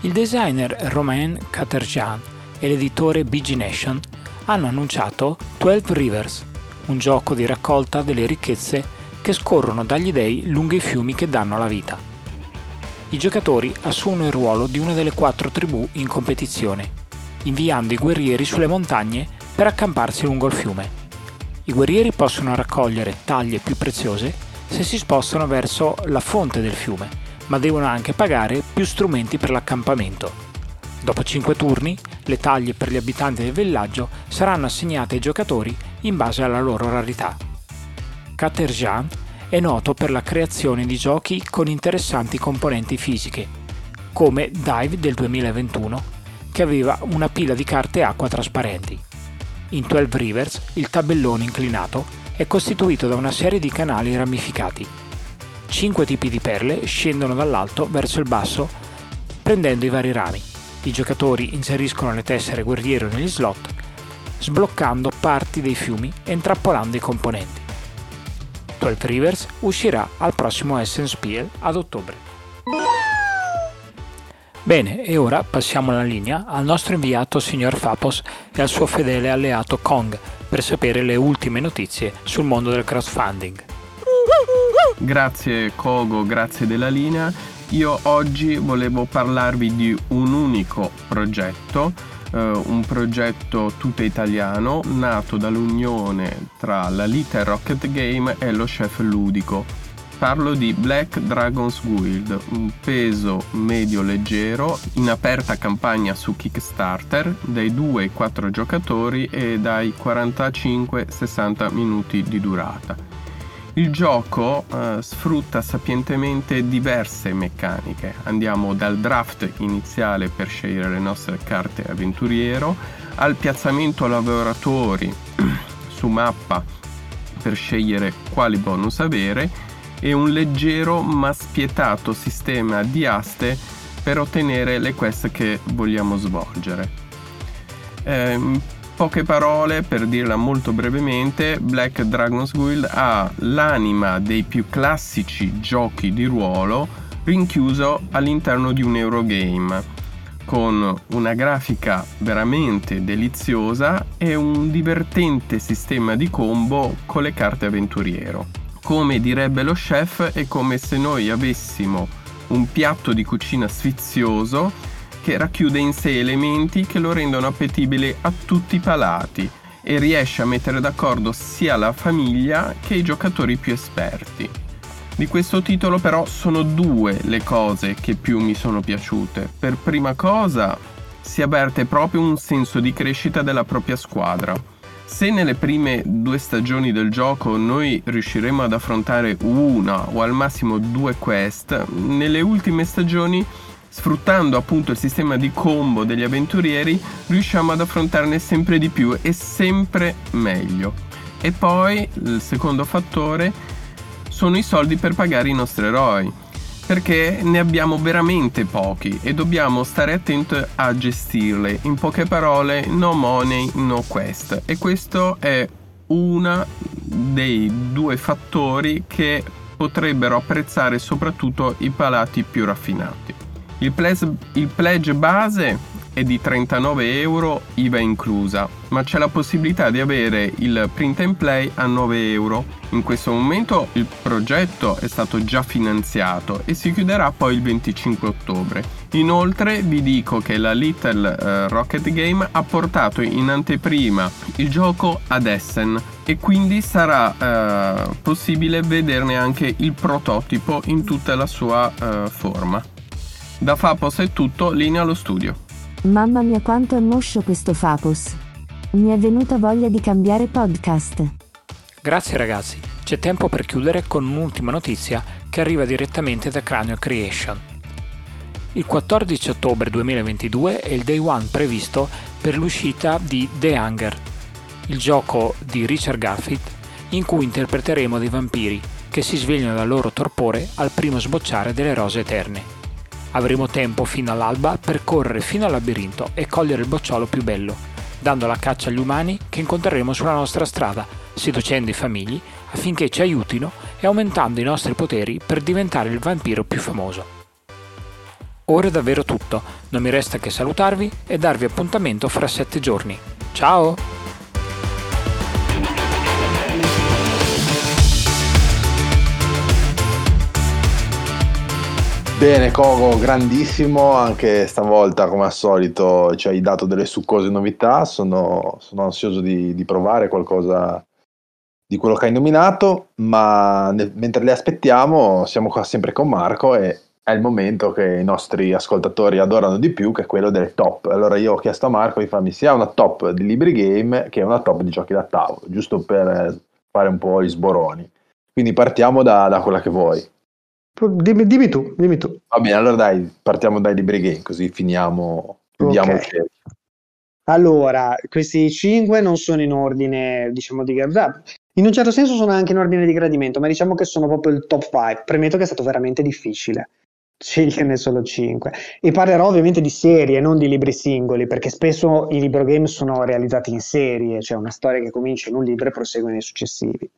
Il designer Romain Caterjan e l'editore BG Nation hanno annunciato 12 Rivers, un gioco di raccolta delle ricchezze che scorrono dagli dei lungo i fiumi che danno la vita. I giocatori assumono il ruolo di una delle quattro tribù in competizione, inviando i guerrieri sulle montagne per accamparsi lungo il fiume. I guerrieri possono raccogliere taglie più preziose se si spostano verso la fonte del fiume, ma devono anche pagare più strumenti per l'accampamento. Dopo 5 turni, le taglie per gli abitanti del villaggio saranno assegnate ai giocatori in base alla loro rarità. Caterjan è noto per la creazione di giochi con interessanti componenti fisiche, come Dive del 2021, che aveva una pila di carte acqua trasparenti. In 12 Rivers il tabellone inclinato è costituito da una serie di canali ramificati. Cinque tipi di perle scendono dall'alto verso il basso prendendo i vari rami. I giocatori inseriscono le tessere guerriero negli slot, sbloccando parti dei fiumi e intrappolando i componenti. 12 Rivers uscirà al prossimo Essen Spiel ad ottobre. Bene, e ora passiamo la linea al nostro inviato signor Fapos e al suo fedele alleato Kong per sapere le ultime notizie sul mondo del crowdfunding. grazie Kogo, grazie della linea. Io oggi volevo parlarvi di un unico progetto, eh, un progetto tutto italiano nato dall'unione tra la Little Rocket Game e lo chef ludico Parlo di Black Dragon's Guild, un peso medio leggero in aperta campagna su Kickstarter dai 2 ai 4 giocatori e dai 45-60 minuti di durata. Il gioco eh, sfrutta sapientemente diverse meccaniche. Andiamo dal draft iniziale per scegliere le nostre carte avventuriero al piazzamento lavoratori su mappa per scegliere quali bonus avere e un leggero ma spietato sistema di aste per ottenere le quest che vogliamo svolgere. Eh, poche parole per dirla molto brevemente, Black Dragon's Guild ha l'anima dei più classici giochi di ruolo rinchiuso all'interno di un Eurogame con una grafica veramente deliziosa e un divertente sistema di combo con le carte avventuriero come direbbe lo chef, è come se noi avessimo un piatto di cucina sfizioso che racchiude in sé elementi che lo rendono appetibile a tutti i palati e riesce a mettere d'accordo sia la famiglia che i giocatori più esperti. Di questo titolo però sono due le cose che più mi sono piaciute. Per prima cosa si avverte proprio un senso di crescita della propria squadra se nelle prime due stagioni del gioco noi riusciremo ad affrontare una o al massimo due quest, nelle ultime stagioni sfruttando appunto il sistema di combo degli avventurieri riusciamo ad affrontarne sempre di più e sempre meglio. E poi il secondo fattore sono i soldi per pagare i nostri eroi perché ne abbiamo veramente pochi e dobbiamo stare attenti a gestirle. In poche parole, no money, no quest. E questo è uno dei due fattori che potrebbero apprezzare soprattutto i palati più raffinati. Il pledge, il pledge base è di 39 euro IVA inclusa, ma c'è la possibilità di avere il print and play a 9 euro. In questo momento il progetto è stato già finanziato e si chiuderà poi il 25 ottobre. Inoltre vi dico che la Little uh, Rocket Game ha portato in anteprima il gioco ad Essen e quindi sarà uh, possibile vederne anche il prototipo in tutta la sua uh, forma. Da Fapos è tutto, linea allo studio. Mamma mia quanto è moscio questo Fapos. Mi è venuta voglia di cambiare podcast. Grazie ragazzi, c'è tempo per chiudere con un'ultima notizia che arriva direttamente da Cranio Creation. Il 14 ottobre 2022 è il day one previsto per l'uscita di The Hunger, il gioco di Richard Garfield in cui interpreteremo dei vampiri che si svegliano dal loro torpore al primo sbocciare delle rose eterne. Avremo tempo fino all'alba per correre fino al labirinto e cogliere il bocciolo più bello, dando la caccia agli umani che incontreremo sulla nostra strada, seducendo i famigli affinché ci aiutino e aumentando i nostri poteri per diventare il vampiro più famoso. Ora è davvero tutto, non mi resta che salutarvi e darvi appuntamento fra sette giorni. Ciao! Bene, Cogo, grandissimo, anche stavolta come al solito ci hai dato delle succose novità, sono, sono ansioso di, di, provare qualcosa di quello che hai nominato, ma ne, mentre le aspettiamo siamo qua sempre con Marco e è il momento che i nostri ascoltatori adorano di più, che è quello delle top. Allora io ho chiesto a Marco di farmi sia una top di libri game che una top di giochi da tavolo, giusto per fare un po' gli sboroni. Quindi partiamo da, da quella che vuoi. Dimmi, dimmi, tu, dimmi tu. Va bene, allora dai, partiamo dai libri game, così finiamo. Okay. Allora, questi cinque non sono in ordine, diciamo, di gradimento. In un certo senso sono anche in ordine di gradimento, ma diciamo che sono proprio il top 5. Premetto che è stato veramente difficile sceglierne solo 5 e parlerò ovviamente di serie non di libri singoli perché spesso i libro game sono realizzati in serie cioè una storia che comincia in un libro e prosegue nei successivi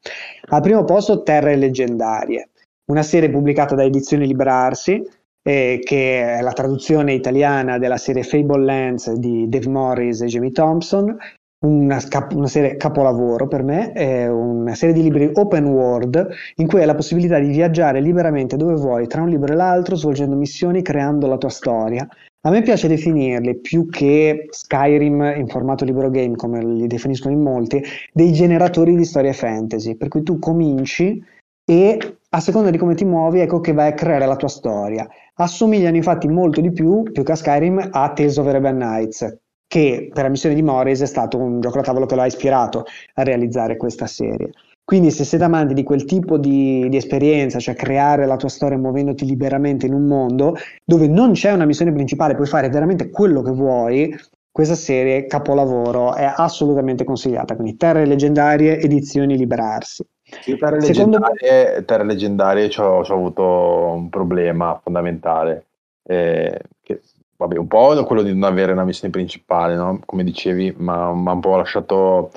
al primo posto Terre leggendarie una serie pubblicata da Edizioni Librarsi, eh, che è la traduzione italiana della serie Fable Lands di Dave Morris e Jamie Thompson, una, una, serie capolavoro per me, è una serie di libri open world in cui hai la possibilità di viaggiare liberamente dove vuoi, tra un libro e l'altro, svolgendo missioni, creando la tua storia. A me piace definirli più che Skyrim in formato libro game, come li definiscono in molti, dei generatori di storie fantasy, per cui tu cominci e a seconda di come ti muovi, ecco che vai a creare la tua storia. Assomigliano infatti molto di più, più che a Skyrim, a Tales of Arabian Nights, che per la missione di Morris è stato un gioco da tavolo che lo ha ispirato a realizzare questa serie. Quindi se siete amanti di quel tipo di, di, esperienza, cioè creare la tua storia muovendoti liberamente in un mondo dove non c'è una missione principale, puoi fare veramente quello che vuoi, questa serie capolavoro è assolutamente consigliata. Quindi Terre Leggendarie, edizioni Liberarsi. Sì, Terre Secondo... Leggendarie, Terre Leggendarie ci ho, avuto un problema fondamentale. Eh, che vabbè, un po' quello di non avere una missione principale, no? come dicevi, ma mi ha un po' lasciato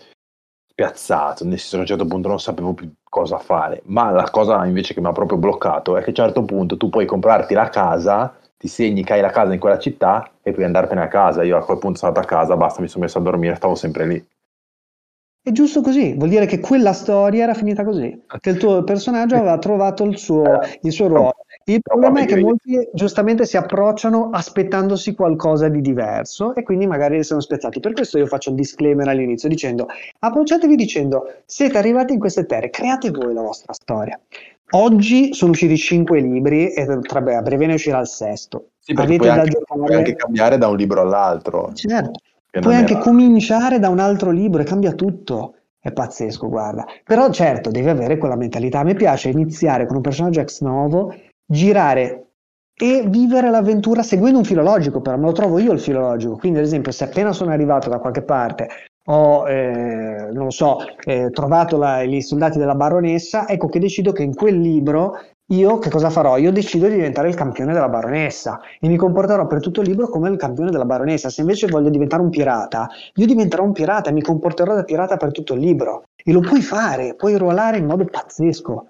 spiazzato, nel senso che a un certo punto non sapevo più cosa fare. Ma la cosa invece che mi ha proprio bloccato è che a un certo punto tu puoi comprarti la casa, ti segni che hai la casa in quella città e puoi andartene a casa. Io a quel punto sono andato a casa, basta, mi sono messo a dormire, stavo sempre lì. È giusto così, vuol dire che quella storia era finita così, che il tuo personaggio aveva trovato il suo, il suo ruolo. Il problema è che molti giustamente si approcciano aspettandosi qualcosa di diverso e quindi magari sono spezzati. Per questo io faccio il disclaimer all'inizio dicendo approcciatevi dicendo siete arrivati in queste terre, create voi la vostra storia. Oggi sono usciti cinque libri e tra, a breve ne uscirà il sesto. Sì, Avete puoi anche, giocare... puoi anche cambiare da un libro all'altro. Certo, puoi anche era... cominciare da un altro libro e cambia tutto. È pazzesco, guarda. Però certo, devi avere quella mentalità. A me piace iniziare con un personaggio ex novo girare e vivere l'avventura seguendo un filologico, però me lo trovo io il filologico. Quindi, ad esempio, se appena sono arrivato da qualche parte ho, eh, non so, eh, trovato la, i soldati della baronessa, ecco che decido che in quel libro io che cosa farò? Io decido di diventare il campione della baronessa e mi comporterò per tutto il libro come il campione della baronessa. Se invece voglio diventare un pirata, io diventerò un pirata e mi comporterò da pirata per tutto il libro. E lo puoi fare, puoi ruolare in modo pazzesco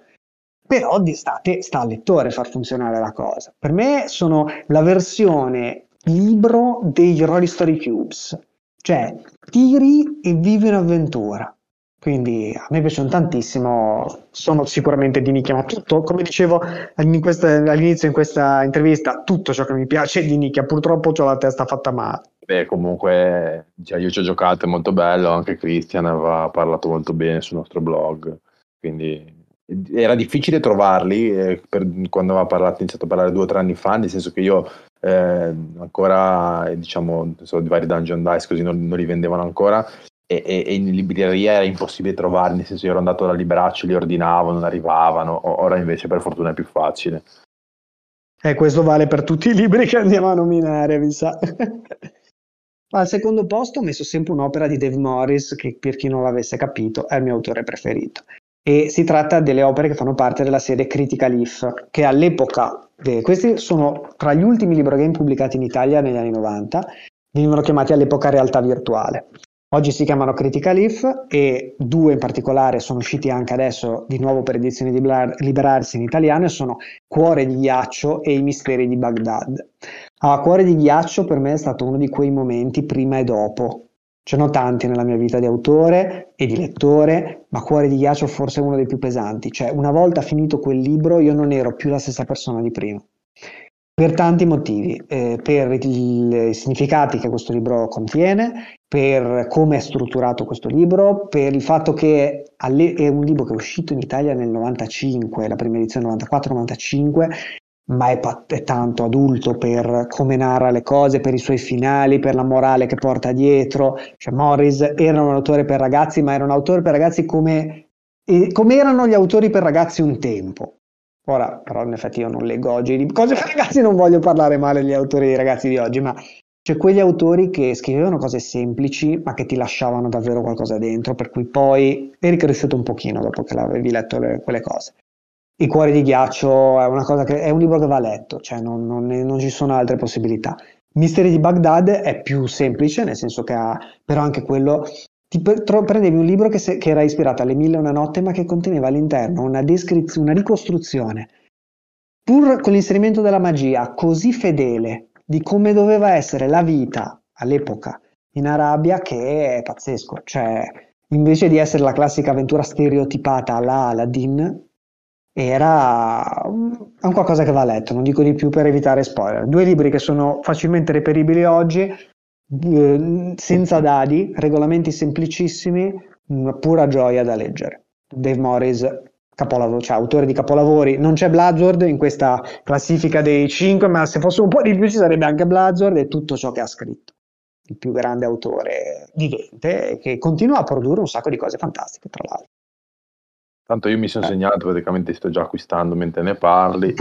però di state, sta al lettore far funzionare la cosa. Per me sono la versione libro dei Rolling Story Cubes, cioè tiri e vivi un'avventura. Quindi a me piacciono tantissimo, sono sicuramente di nicchia, ma tutto, come dicevo in questa, all'inizio in questa intervista, tutto ciò che mi piace è di nicchia, purtroppo ho la testa fatta male. Beh, comunque cioè, io ci ho giocato, è molto bello, anche Christian aveva parlato molto bene sul nostro blog, quindi era difficile trovarli eh, per, quando aveva parlato, iniziato a parlare due o tre anni fa, nel senso che io eh, ancora, eh, diciamo, so, di vari Dungeon Dice così non, non li vendevano ancora e, e, e, in libreria era impossibile trovarli, nel senso io ero andato da libraccio, li ordinavo, non arrivavano, ora invece per fortuna è più facile. E eh, questo vale per tutti i libri che andiamo a nominare, mi sa. Al secondo posto ho messo sempre un'opera di Dave Morris, che per chi non l'avesse capito è il mio autore preferito e si tratta delle opere che fanno parte della serie Critical If, che all'epoca, eh, questi sono tra gli ultimi libro game pubblicati in Italia negli anni 90, venivano chiamati all'epoca realtà virtuale. Oggi si chiamano Critical If e due in particolare sono usciti anche adesso di nuovo per edizioni di Liberarsi in italiano e sono Cuore di ghiaccio e I misteri di Baghdad. Allora, Cuore di ghiaccio per me è stato uno di quei momenti prima e dopo Ce n'ho tanti nella mia vita di autore e di lettore, ma Cuore di ghiaccio forse è uno dei più pesanti. Cioè, una volta finito quel libro, io non ero più la stessa persona di prima. Per tanti motivi, eh, per i significati che questo libro contiene, per come è strutturato questo libro, per il fatto che è un libro che è uscito in Italia nel 95, la prima edizione 94-95, ma è, è, tanto adulto per come narra le cose, per i suoi finali, per la morale che porta dietro. Cioè, Morris era un autore per ragazzi, ma era un autore per ragazzi come, eh, come erano gli autori per ragazzi un tempo. Ora, però, in effetti, io non leggo oggi di cose ragazzi, non voglio parlare male degli autori dei ragazzi di oggi, ma cioè quegli autori che scrivevano cose semplici, ma che ti lasciavano davvero qualcosa dentro, per cui poi eri cresciuto un pochino dopo che l'avevi letto le, quelle cose. I cuori di ghiaccio è, che, è un libro che va letto, cioè non, non, non ci sono altre possibilità. Misteri di Baghdad è più semplice, nel senso che ha, però anche quello ti prendevi un libro che, se, che, era ispirato alle mille e una notte, ma che conteneva all'interno una descrizione, una ricostruzione, pur con l'inserimento della magia, così fedele di come doveva essere la vita all'epoca in Arabia che è pazzesco, cioè invece di essere la classica avventura stereotipata alla Aladdin, era un qualcosa che va letto, non dico di più per evitare spoiler. Due libri che sono facilmente reperibili oggi, senza dadi, regolamenti semplicissimi, una pura gioia da leggere. Dave Morris, capolavoro, cioè autore di capolavori, non c'è Bloodzord in questa classifica dei 5, ma se fosse un po' di più ci sarebbe anche Bloodzord e tutto ciò che ha scritto. Il più grande autore vivente che continua a produrre un sacco di cose fantastiche, tra l'altro. Tanto io mi sono eh. segnato, praticamente sto già acquistando mentre ne parli.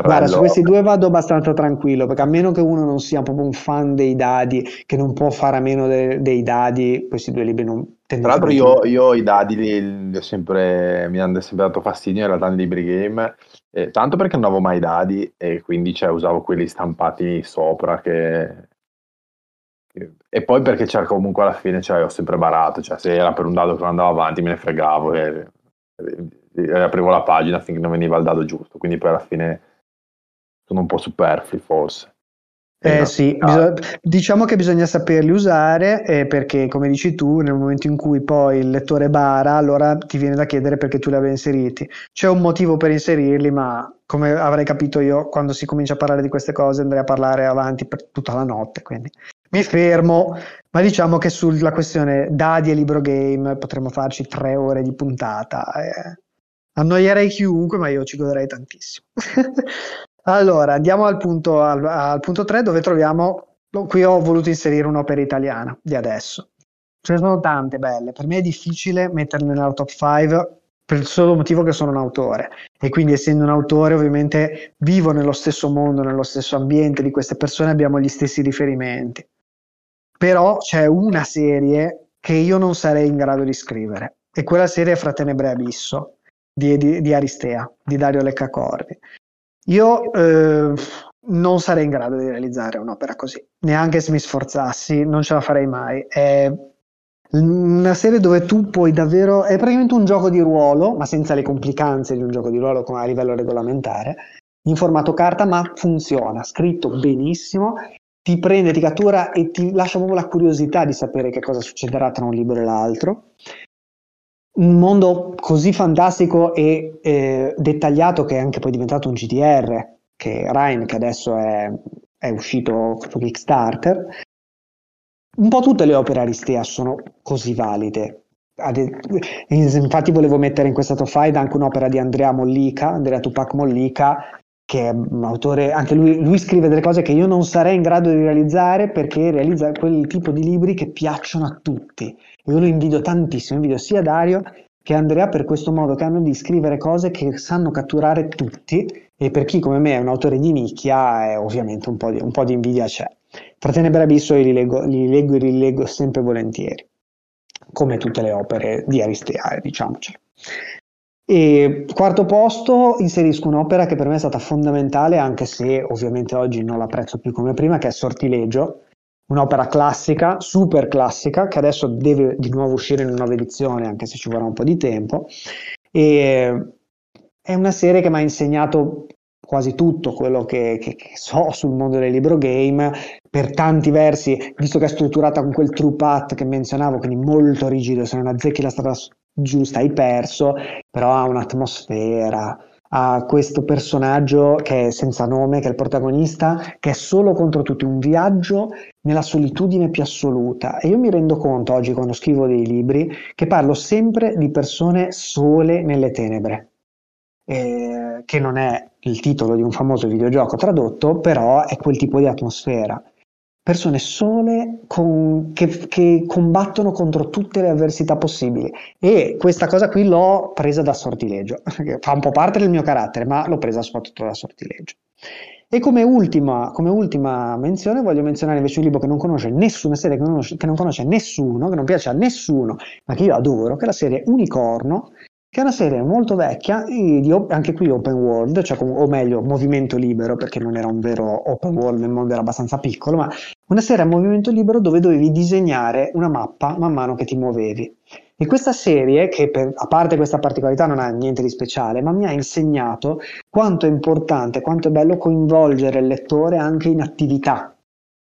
Guarda, su questi due vado abbastanza tranquillo, perché a meno che uno non sia proprio un fan dei dadi, che non può fare a meno de- dei dadi, questi due libri non... Tra l'altro io, io, i dadi li, li sempre, mi hanno sempre dato fastidio in realtà nei libri game, eh, tanto perché non avevo mai dadi e quindi cioè, usavo quelli stampati sopra che e poi perché c'era comunque alla fine cioè, ho sempre barato, cioè se era per un dado che non andava avanti me ne fregavo e aprivo la pagina finché non veniva il dado giusto, quindi poi alla fine sono un po' superflui forse. Eh sì, bisog- diciamo che bisogna saperli usare eh, perché come dici tu nel momento in cui poi il lettore bara allora ti viene da chiedere perché tu li avevi inseriti. C'è un motivo per inserirli ma come avrei capito io quando si comincia a parlare di queste cose andrei a parlare avanti per tutta la notte quindi mi fermo, ma diciamo che sulla questione dadi e libro game potremmo farci tre ore di puntata. Eh. Annoierei chiunque, ma io ci goderei tantissimo. allora, andiamo al punto, al, al punto 3 dove troviamo, qui ho voluto inserire un'opera italiana di adesso. Ce ne sono tante belle, per me è difficile metterle nella top 5 per il solo motivo che sono un autore e quindi essendo un autore ovviamente vivo nello stesso mondo, nello stesso ambiente di queste persone, abbiamo gli stessi riferimenti però c'è una serie che io non sarei in grado di scrivere e quella serie è Fratenebre Abisso di, di, di Aristea, di Dario Leccacordi. Io eh, non sarei in grado di realizzare un'opera così, neanche se mi sforzassi, non ce la farei mai. È una serie dove tu puoi davvero, è praticamente un gioco di ruolo, ma senza le complicanze di un gioco di ruolo a livello regolamentare, in formato carta, ma funziona, scritto benissimo ti prende, ti cattura e ti lascia proprio la curiosità di sapere che cosa succederà tra un libro e l'altro. Un mondo così fantastico e eh, dettagliato che è anche poi diventato un GDR, che Ryan, che adesso è, è uscito su Kickstarter. Un po' tutte le opere Aristea sono così valide. Infatti volevo mettere in questa top 5 anche un'opera di Andrea Mollica, Andrea Tupac Mollica, che è un autore, anche lui, lui, scrive delle cose che io non sarei in grado di realizzare perché realizza quel tipo di libri che piacciono a tutti. Io lo invidio tantissimo, invidio sia Dario che Andrea per questo modo che hanno di scrivere cose che sanno catturare tutti e per chi come me è un autore di nicchia eh, ovviamente un po' di, un po' di invidia c'è. Fratelli Berabisso io li leggo, li leggo e rileggo sempre volentieri, come tutte le opere di Aristea, diciamocelo. E quarto posto inserisco un'opera che per me è stata fondamentale, anche se ovviamente oggi non l'apprezzo più come prima, che è Sortileggio, un'opera classica, super classica, che adesso deve di nuovo uscire in nuova edizione, anche se ci vorrà un po' di tempo. E è una serie che mi ha insegnato quasi tutto quello che, che, che, so sul mondo del libro game per tanti versi, visto che è strutturata con quel true path che menzionavo, quindi molto rigido, se non azzecchi la strada giusta hai perso, però ha un'atmosfera, ha questo personaggio che è senza nome, che è il protagonista, che è solo contro tutti, un viaggio nella solitudine più assoluta. E io mi rendo conto oggi quando scrivo dei libri che parlo sempre di persone sole nelle tenebre. Eh, che non è il titolo di un famoso videogioco tradotto, però è quel tipo di atmosfera persone sole con, che, che, combattono contro tutte le avversità possibili e questa cosa qui l'ho presa da sortileggio, fa un po' parte del mio carattere, ma l'ho presa soprattutto da sortileggio. E come ultima, come ultima menzione voglio menzionare invece un libro che non conosce nessuna serie, che non conosce, che non conosce nessuno, che non piace a nessuno, ma che io adoro, che è la serie Unicorno, che è una serie molto vecchia, anche qui open world, cioè, o meglio movimento libero, perché non era un vero open world, il mondo era abbastanza piccolo, ma una serie a movimento libero dove dovevi disegnare una mappa man mano che ti muovevi. E questa serie, che per, a parte questa particolarità non ha niente di speciale, ma mi ha insegnato quanto è importante, quanto è bello coinvolgere il lettore anche in attività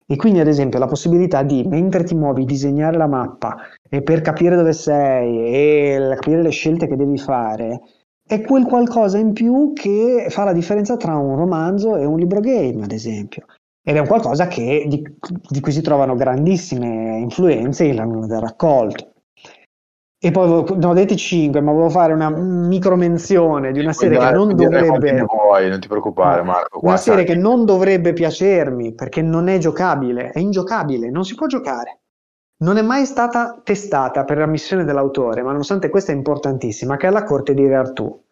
E quindi, ad esempio, la possibilità di, mentre ti muovi, disegnare la mappa e per capire dove sei e capire le scelte che devi fare, è quel qualcosa in più che fa la differenza tra un romanzo e un libro game, ad esempio. Ed è un qualcosa che, di, di cui si trovano grandissime influenze in L'anno del raccolto. E poi ne ho detti 5, ma volevo fare una micro menzione di una serie che non dovrebbe. Vuoi, non ti preoccupare, Marco. Una serie che non dovrebbe piacermi perché non è giocabile, è ingiocabile, non si può giocare. Non è mai stata testata per la missione dell'autore, ma nonostante questa è importantissima, che è La Corte di Re Artù.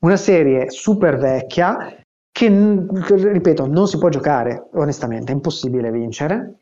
Una serie super vecchia che, ripeto, non si può giocare, onestamente, è impossibile vincere.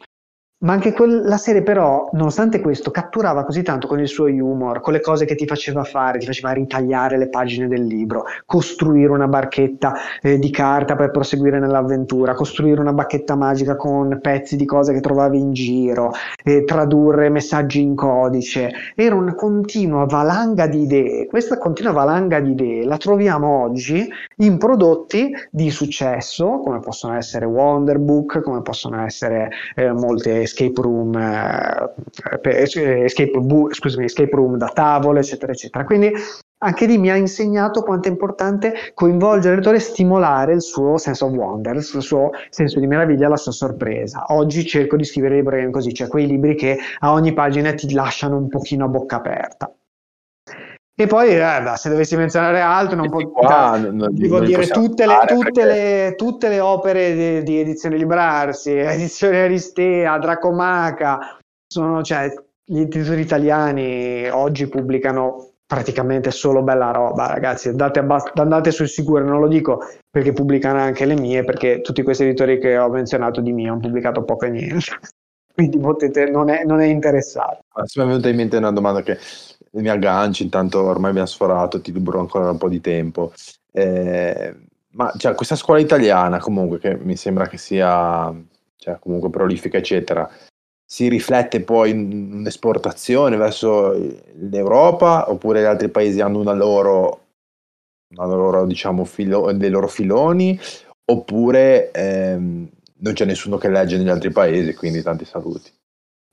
Ma anche quella serie però, nonostante questo, catturava così tanto con il suo humor, con le cose che ti faceva fare, ti faceva ritagliare le pagine del libro, costruire una barchetta eh, di carta per proseguire nell'avventura, costruire una bacchetta magica con pezzi di cose che trovavi in giro, eh, tradurre messaggi in codice. Era una continua valanga di idee. Questa continua valanga di idee la troviamo oggi in prodotti di successo, come possono essere Wonderbook, come possono essere eh, molte escape room, eh, escape, bu, scusami, escape room da tavolo, eccetera, eccetera. Quindi anche lì mi ha insegnato quanto è importante coinvolgere il lettore e stimolare il suo sense of wonder, il suo senso di meraviglia, la sua sorpresa. Oggi cerco di scrivere libri così, cioè quei libri che a ogni pagina ti lasciano un pochino a bocca aperta. E poi, eh, se dovessi menzionare altro, non, po- qua, non, devo non dire tutte le, tutte, le, tutte le, opere di, di edizione Librarsi, edizione Aristea, Dracomaca, sono, cioè, gli editori italiani oggi pubblicano praticamente solo bella roba, ragazzi. Andate, abbast- andate sul sicuro, non lo dico perché pubblicano anche le mie, perché tutti questi editori che ho menzionato di mie hanno pubblicato poco e niente. Quindi potete, non è, non è interessato. Ma mi è venuta in mente una domanda che mi agganci, intanto ormai abbiamo sforato, ti libero ancora un po' di tempo. Eh, ma cioè, questa scuola italiana comunque, che mi sembra che sia cioè, comunque prolifica, eccetera, si riflette poi in un'esportazione verso l'Europa oppure gli altri paesi hanno una loro, una loro diciamo, filo, dei loro filoni oppure ehm, non c'è nessuno che legge negli altri paesi, quindi tanti saluti.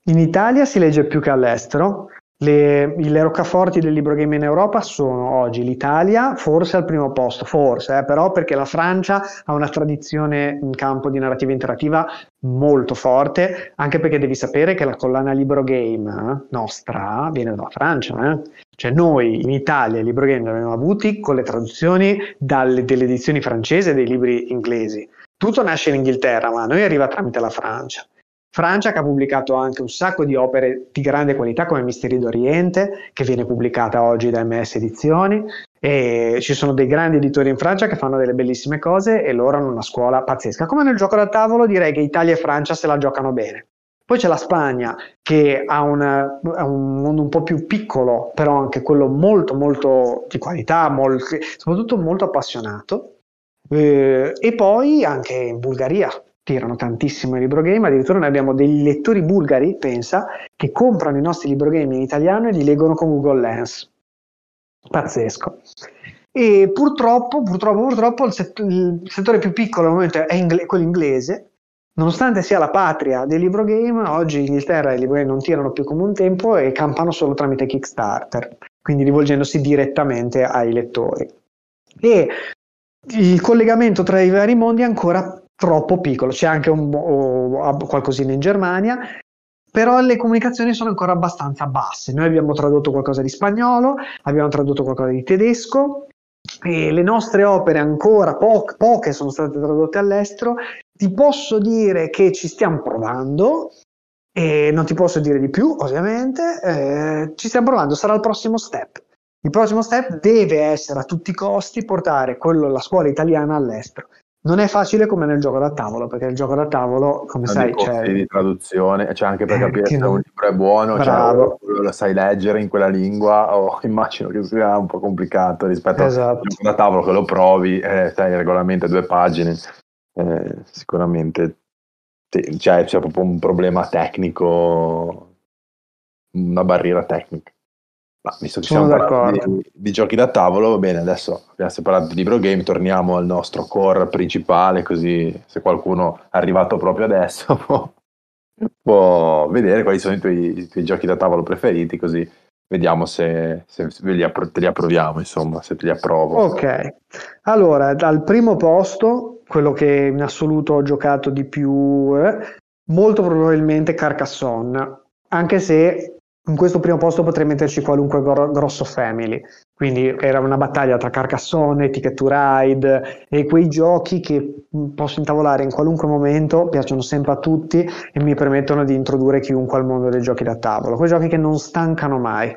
In Italia si legge più che all'estero, le, le, roccaforti del libro game in Europa sono oggi l'Italia, forse al primo posto, forse, eh, però perché la Francia ha una tradizione in campo di narrativa interattiva molto forte, anche perché devi sapere che la collana libro game eh, nostra viene dalla Francia. Eh? Cioè noi in Italia i libro game li abbiamo avuti con le traduzioni dalle, delle edizioni francesi e dei libri inglesi. Tutto nasce in Inghilterra, ma noi arriva tramite la Francia. Francia che ha pubblicato anche un sacco di opere di grande qualità come Misteri d'Oriente, che viene pubblicata oggi da MS Edizioni, e ci sono dei grandi editori in Francia che fanno delle bellissime cose e loro hanno una scuola pazzesca. Come nel gioco da tavolo direi che Italia e Francia se la giocano bene. Poi c'è la Spagna che ha, una, un mondo un po' più piccolo, però anche quello molto molto di qualità, molto, soprattutto molto appassionato. Eh, e poi anche in Bulgaria tirano tantissimo i libro game, addirittura noi abbiamo dei lettori bulgari, pensa, che comprano i nostri libro game in italiano e li leggono con Google Lens. Pazzesco. E purtroppo, purtroppo, purtroppo il, set- il settore più piccolo al momento è ingle- quello inglese, nonostante sia la patria dei libro game, oggi in Inghilterra i libro game non tirano più come un tempo e campano solo tramite Kickstarter, quindi rivolgendosi direttamente ai lettori. E il collegamento tra i vari mondi è ancora troppo piccolo, c'è anche un, oh, qualcosina in Germania, però le comunicazioni sono ancora abbastanza basse. Noi abbiamo tradotto qualcosa di spagnolo, abbiamo tradotto qualcosa di tedesco e le nostre opere ancora po- poche sono state tradotte all'estero. Ti posso dire che ci stiamo provando e non ti posso dire di più, ovviamente. Eh, ci stiamo provando, sarà il prossimo step. Il prossimo step deve essere a tutti i costi portare quello, la scuola italiana all'estero. Non è facile come nel gioco da tavolo, perché il gioco da tavolo, come non sai, c'è di traduzione, cioè anche per eh, capire se non... un libro è buono, cioè, lo sai leggere in quella lingua, o immagino che sia un po' complicato rispetto esatto. al gioco da tavolo che lo provi, eh, sai, il regolamento è due pagine, eh, sicuramente te, cioè, c'è proprio un problema tecnico, una barriera tecnica. Ma visto che Sono siamo parlando di, di, giochi da tavolo, va bene, adesso abbiamo separato di libro game, torniamo al nostro core principale, così se qualcuno è arrivato proprio adesso può vedere quali sono i tuoi, i tuoi giochi da tavolo preferiti, così vediamo se, se, se li appro- te li approviamo, insomma, se te li approvo. Ok, allora dal primo posto, quello che in assoluto ho giocato di più, eh, molto probabilmente Carcassonne, anche se in questo primo posto potrei metterci qualunque gro- grosso family. Quindi era una battaglia tra Carcassonne, Ticket to Ride e quei giochi che posso intavolare in qualunque momento, piacciono sempre a tutti e mi permettono di introdurre chiunque al mondo dei giochi da tavolo. Quei giochi che non stancano mai.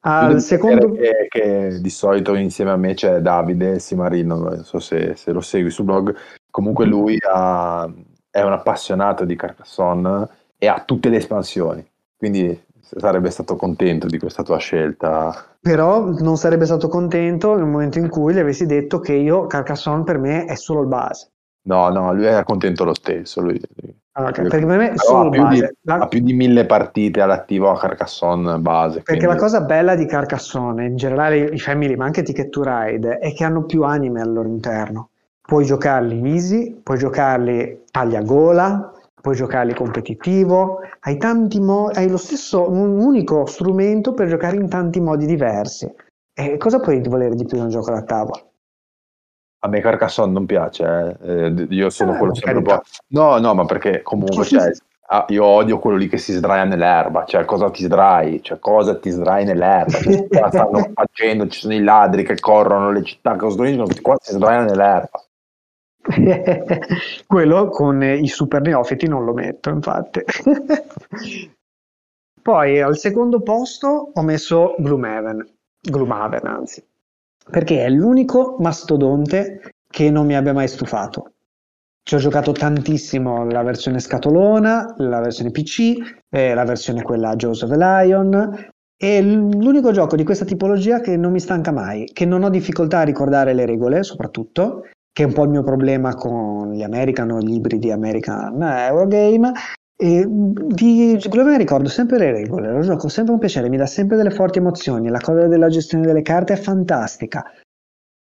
Al secondo... Che, che, di solito insieme a me c'è Davide Simarino, non so se, se lo segui sul blog, comunque lui ha, è un appassionato di Carcassonne e ha tutte le espansioni, quindi sarebbe stato contento di questa tua scelta. Però non sarebbe stato contento nel momento in cui gli avessi detto che io Carcassonne per me è solo il base. No, no, lui era contento lo stesso. Lui, ah, okay, perché per me è solo il base. Di, la... Ha più di mille partite all'attivo a Carcassonne base. Perché quindi... la cosa bella di Carcassonne, in generale i family, ma anche Ticket to Ride, è che hanno più anime al loro interno. Puoi giocarli easy, puoi giocarli tagliagola, puoi giocarli competitivo, hai, tanti mo- hai lo stesso, un unico strumento per giocare in tanti modi diversi. E cosa puoi volere di più da un gioco da tavola? A me Carcassonne non piace, eh. eh io sono eh, quello sempre un po'... No, no, ma perché comunque cioè, ah, io odio quello lì che si sdraia nell'erba, cioè cosa ti sdrai, cioè cosa ti sdrai nell'erba, cioè, stanno facendo, ci sono i ladri che corrono, le città che costruiscono, qua si sdraia nell'erba. Quello con i super neofiti non lo metto, infatti. Poi al secondo posto ho messo Gloomhaven, Gloomhaven anzi, perché è l'unico mastodonte che non mi abbia mai stufato. Ci ho giocato tantissimo la versione scatolona, la versione PC, eh, la versione quella Joseph Lion. È l'unico gioco di questa tipologia che non mi stanca mai, che non ho difficoltà a ricordare le regole, soprattutto, che è un po' il mio problema con gli American o gli ibridi American Eurogame. E di Glover ricordo sempre le regole, lo gioco sempre un piacere, mi dà sempre delle forti emozioni, la cosa della gestione delle carte è fantastica.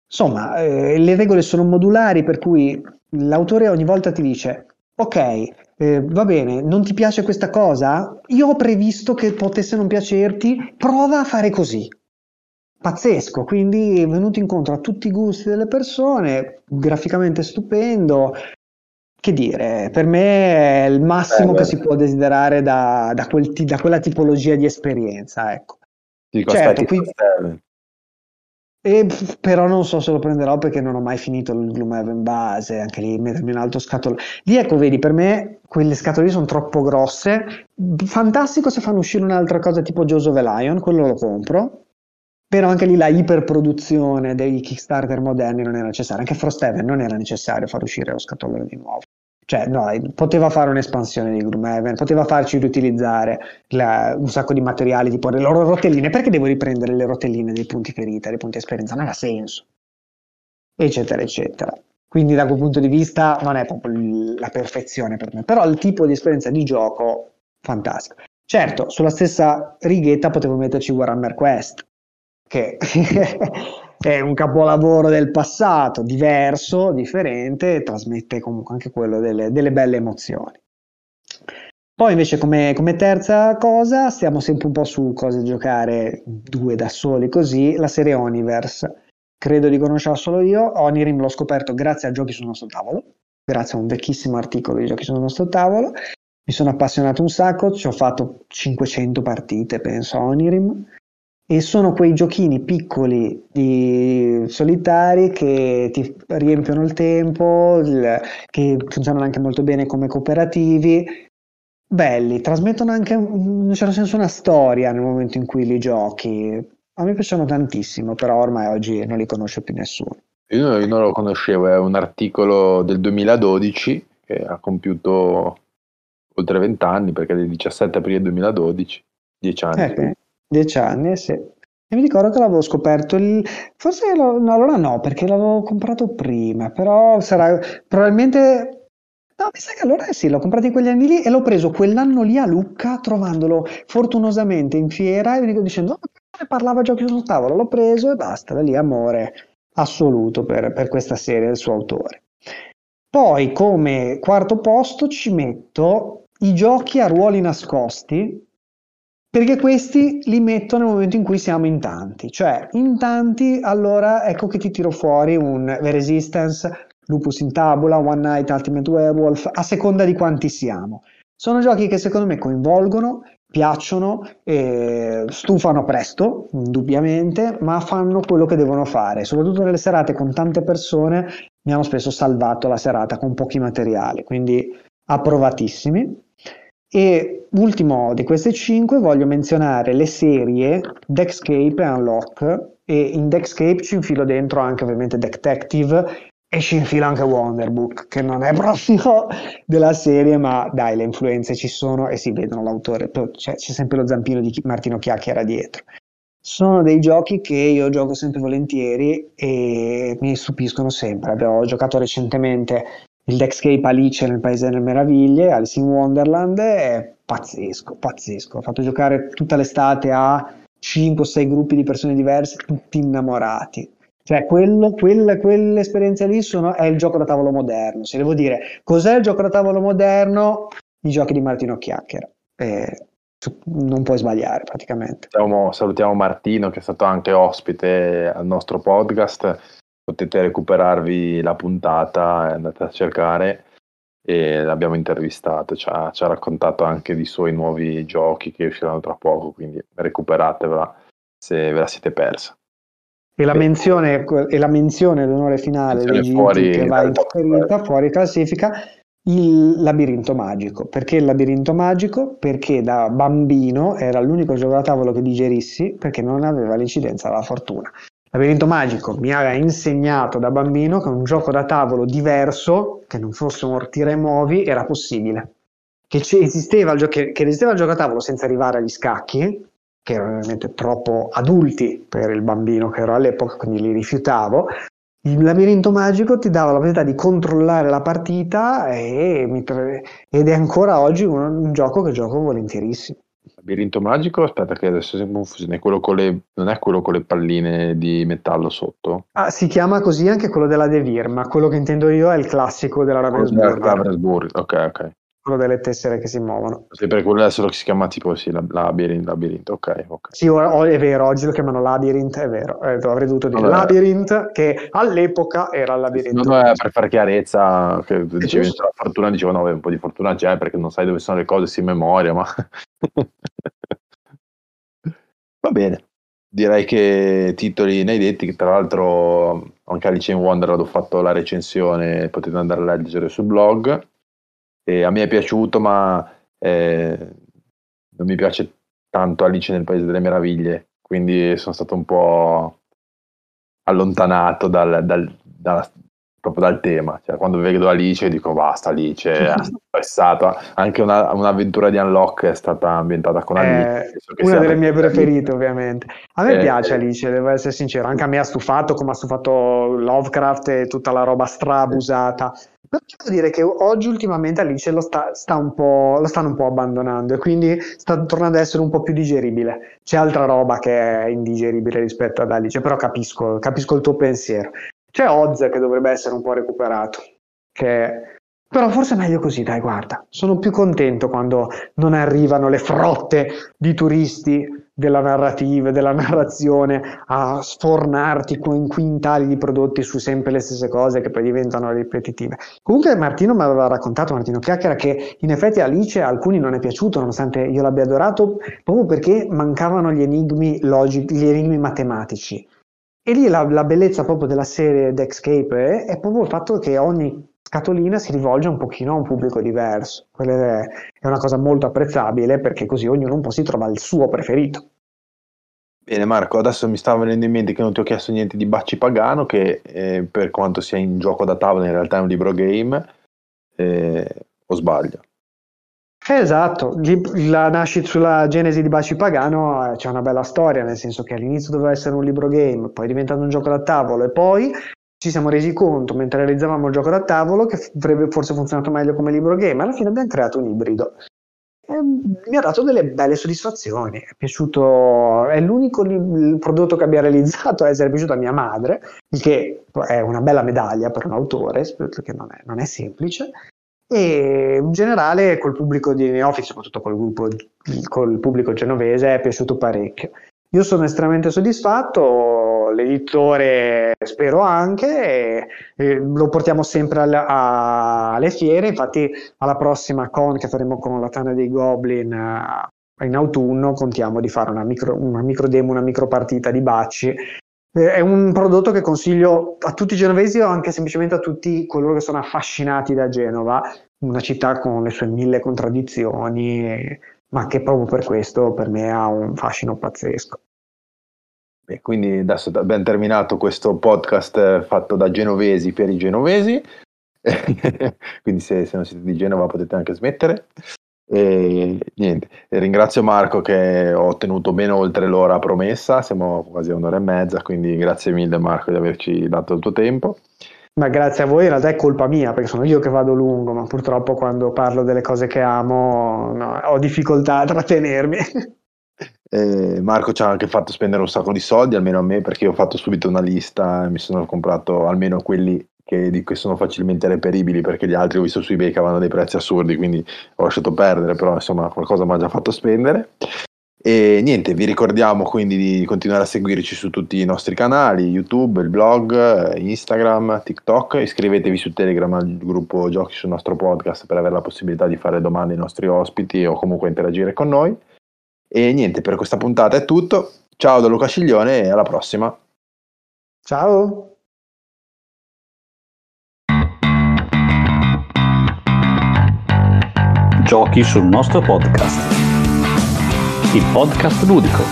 Insomma, eh, le regole sono modulari per cui l'autore ogni volta ti dice ok, eh, va bene, non ti piace questa cosa? Io ho previsto che potesse non piacerti, prova a fare così pazzesco, quindi è venuto incontro a tutti i gusti delle persone, graficamente stupendo. Che dire, per me è il massimo eh, che si può desiderare da, da, quel, da, quella tipologia di esperienza. Ecco. Dico, certo, qui... E, però non so se lo prenderò perché non ho mai finito il Gloomhaven base, anche lì mettermi un altro scatolo. Lì ecco, vedi, per me quelle scatole sono troppo grosse. Fantastico se fanno uscire un'altra cosa tipo Joseph Lion, quello lo compro però anche lì la iperproduzione dei Kickstarter moderni non era necessaria, anche Frosthaven non era necessario far uscire lo scatolone di nuovo. Cioè, no, poteva fare un'espansione di Gloomhaven, poteva farci riutilizzare la, un sacco di materiali, tipo le loro rotelline. Perché devo riprendere le rotelline dei punti ferita, dei punti esperienza? Non ha senso. Eccetera, eccetera. Quindi da quel punto di vista non è proprio la perfezione per me, però il tipo di esperienza di gioco, fantastico. Certo, sulla stessa righetta potevo metterci Warhammer Quest, che è un capolavoro del passato, diverso, differente, e trasmette comunque anche quello delle, delle belle emozioni. Poi invece come, come, terza cosa stiamo sempre un po' su cose giocare due da soli così, la serie Oniverse. Credo di conoscerla solo io, Onirim l'ho scoperto grazie a giochi sul nostro tavolo, grazie a un vecchissimo articolo di giochi sul nostro tavolo. Mi sono appassionato un sacco, ci ho fatto 500 partite penso a Onirim e sono quei giochini piccoli di solitari che ti riempiono il tempo, il, che funzionano anche molto bene come cooperativi, belli, trasmettono anche in un certo senso una storia nel momento in cui li giochi. A me piacciono tantissimo, però ormai oggi non li conosce più nessuno. Io non lo conoscevo, è un articolo del 2012 che ha compiuto oltre 20 anni, perché è del 17 aprile 2012, 10 anni. Eh, 10 anni, sì. E mi ricordo che l'avevo scoperto, il... forse lo... no, allora no, perché l'avevo comprato prima, però sarà probabilmente... No, mi sa che allora sì, l'ho comprato in quegli anni lì e l'ho preso quell'anno lì a Lucca, trovandolo fortunosamente in fiera e mi dicendo, oh, ne parlava giochi sul tavolo, l'ho preso e basta, da lì amore assoluto per, per questa serie del suo autore. Poi come quarto posto ci metto i giochi a ruoli nascosti perché questi li metto nel momento in cui siamo in tanti, cioè in tanti allora ecco che ti tiro fuori un The Resistance, Lupus in Tabula, One Night Ultimate Werewolf, a seconda di quanti siamo. Sono giochi che secondo me coinvolgono, piacciono, eh, stufano presto, indubbiamente, ma fanno quello che devono fare. Soprattutto nelle serate con tante persone mi hanno spesso salvato la serata con pochi materiali, quindi approvatissimi. E ultimo di queste 5 voglio menzionare le serie Deckscape e Unlock e in Deckscape ci infilo dentro anche ovviamente Detective e ci infilo anche Wonderbook che non è proprio della serie ma dai le influenze ci sono e si vedono l'autore. C'è, c'è sempre lo zampino di Martino Chiacchiera dietro. Sono dei giochi che io gioco sempre volentieri e mi stupiscono sempre. Ho giocato recentemente il Dexcape Alice nel Paese delle Meraviglie, Alice in Wonderland, è pazzesco, pazzesco. Ho fatto giocare tutta l'estate a 5-6 gruppi di persone diverse, tutti innamorati. Cioè, quello, quella, quell'esperienza lì sono, è il gioco da tavolo moderno. Se devo dire cos'è il gioco da tavolo moderno, i giochi di Martino Chiacchiera. Eh, non puoi sbagliare praticamente. Salutiamo Martino che è stato anche ospite al nostro podcast potete recuperarvi la puntata, andate a cercare e l'abbiamo intervistato, ci ha, ci ha, raccontato anche di suoi nuovi giochi che usciranno tra poco, quindi recuperatevela se ve la siete persa. E la, menzione, e la menzione l'onore finale di fuori che va inserita fuori classifica il labirinto magico. Perché il labirinto magico? Perché da bambino era l'unico gioco da tavolo che digerissi perché non aveva l'incidenza della fortuna. Labirinto Magico mi aveva insegnato da bambino che un gioco da tavolo diverso, che non fosse un tira muovi, era possibile. Che, esisteva il, gio- che, che esisteva il gioco a tavolo senza arrivare agli scacchi, che erano ovviamente troppo adulti per il bambino che ero all'epoca, quindi li rifiutavo. Il labirinto magico ti dava la possibilità di controllare la partita e ed è ancora oggi un, un gioco che gioco volentierissimo. Labirinto magico, aspetta che adesso è confusione, quello con le, non è quello con le palline di metallo sotto? Ah, si chiama così anche quello della Devir, ma quello che intendo io è il classico della Ravensburg. Ravensburg, ok, ok quello delle tessere che si muovono. Sì, perché quello adesso si chiama tipo sì, Labyrinth, Labyrinth, ok, ok. Sì, ora, è vero, oggi lo chiamano Labyrinth, è vero, eh, avrei dovuto dire Vabbè. Labyrinth, che all'epoca era il labirinto. No, no, per fare chiarezza, che dicevi la fortuna, dicevo no, un po' di fortuna c'è perché non sai dove sono le cose, si memoria, ma... Va bene. Direi che titoli ne hai detti, che tra l'altro anche Alice in Wonderland ho fatto la recensione, potete andare a leggere sul blog e a me è piaciuto, ma eh, non mi piace tanto Alice nel Paese delle Meraviglie, quindi sono stato un po' allontanato dal, dal, dalla, proprio dal tema. Cioè, quando vedo Alice dico basta, Alice è stressato. Anche una, un'avventura di Unlock è stata ambientata con Alice. È una delle mie preferite, ovviamente. A me eh, piace Alice, devo essere sincero. Anche a me ha stufato come ha stufato Lovecraft e tutta la roba strabusata. Però devo dire che oggi ultimamente Alice lo, sta, sta lo, stanno un po' abbandonando e quindi sta tornando ad essere un po' più digeribile. C'è altra roba che è indigeribile rispetto ad Alice, però capisco, capisco il tuo pensiero. C'è Oz che dovrebbe essere un po' recuperato, che... però forse è meglio così, dai, guarda. Sono più contento quando non arrivano le frotte di turisti della narrativa, della narrazione a sfornarti in quintali di prodotti su sempre le stesse cose che poi diventano ripetitive. Comunque Martino mi aveva raccontato, Martino Chiacchiera, che in effetti Alice a alcuni non è piaciuto, nonostante io l'abbia adorato, proprio perché mancavano gli enigmi logici, gli enigmi matematici. E lì la, la bellezza proprio della serie Dexcape è proprio il fatto che ogni scatolina si rivolge un pochino a un pubblico diverso. Quella è una cosa molto apprezzabile perché così ognuno un po' si trova il suo preferito. Bene Marco, adesso mi stava venendo in mente che non ti ho chiesto niente di Bacci Pagano, che eh, per quanto sia in gioco da tavola in realtà è un libro game, eh, o sbaglio? Esatto, la nascita sulla genesi di Baci Pagano eh, c'è una bella storia, nel senso che all'inizio doveva essere un libro game, poi è diventato un gioco da tavolo e poi ci siamo resi conto mentre realizzavamo il gioco da tavolo che avrebbe forse funzionato meglio come libro game, alla fine abbiamo creato un ibrido. E mi ha dato delle belle soddisfazioni, è piaciuto, è l'unico li- prodotto che abbia realizzato a essere piaciuto a mia madre, il che è una bella medaglia per un autore, perché non è, non è semplice e in generale col pubblico di Neoffice, soprattutto col, gruppo, col pubblico genovese, è piaciuto parecchio. Io sono estremamente soddisfatto, l'editore spero anche, lo portiamo sempre alle, a, alle fiere, infatti alla prossima con che faremo con la Tana dei Goblin uh, in autunno contiamo di fare una micro, una micro demo, una micro partita di Bacci è un prodotto che consiglio a tutti i genovesi o anche semplicemente a tutti coloro che sono affascinati da Genova, una città con le sue mille contraddizioni, ma che proprio per questo per me ha un fascino pazzesco. E quindi adesso abbiamo terminato questo podcast fatto da genovesi per i genovesi, quindi se, se non siete di Genova potete anche smettere. E niente, ringrazio Marco che ho tenuto ben oltre l'ora promessa, siamo quasi a un'ora e mezza, quindi grazie mille Marco di averci dato il tuo tempo. Ma grazie a voi, in realtà è colpa mia perché sono io che vado lungo, ma purtroppo quando parlo delle cose che amo no, ho difficoltà a trattenermi. Eh, Marco ci ha anche fatto spendere un sacco di soldi, almeno a me, perché ho fatto subito una lista e mi sono comprato almeno quelli che, che sono facilmente reperibili perché gli altri ho visto su eBay che avevano dei prezzi assurdi, quindi ho lasciato perdere, però insomma qualcosa mi ha già fatto spendere. E niente, vi ricordiamo quindi di continuare a seguirci su tutti i nostri canali, YouTube, il blog, Instagram, TikTok, iscrivetevi su Telegram al gruppo Giochi sul nostro podcast per avere la possibilità di fare domande ai nostri ospiti o comunque interagire con noi. E niente, per questa puntata è tutto. Ciao da Luca Sciglione e alla prossima. Ciao. Giochi sul nostro podcast. Il podcast ludico.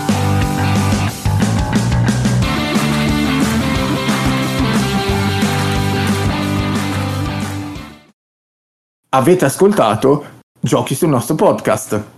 Avete ascoltato Giochi sul nostro podcast.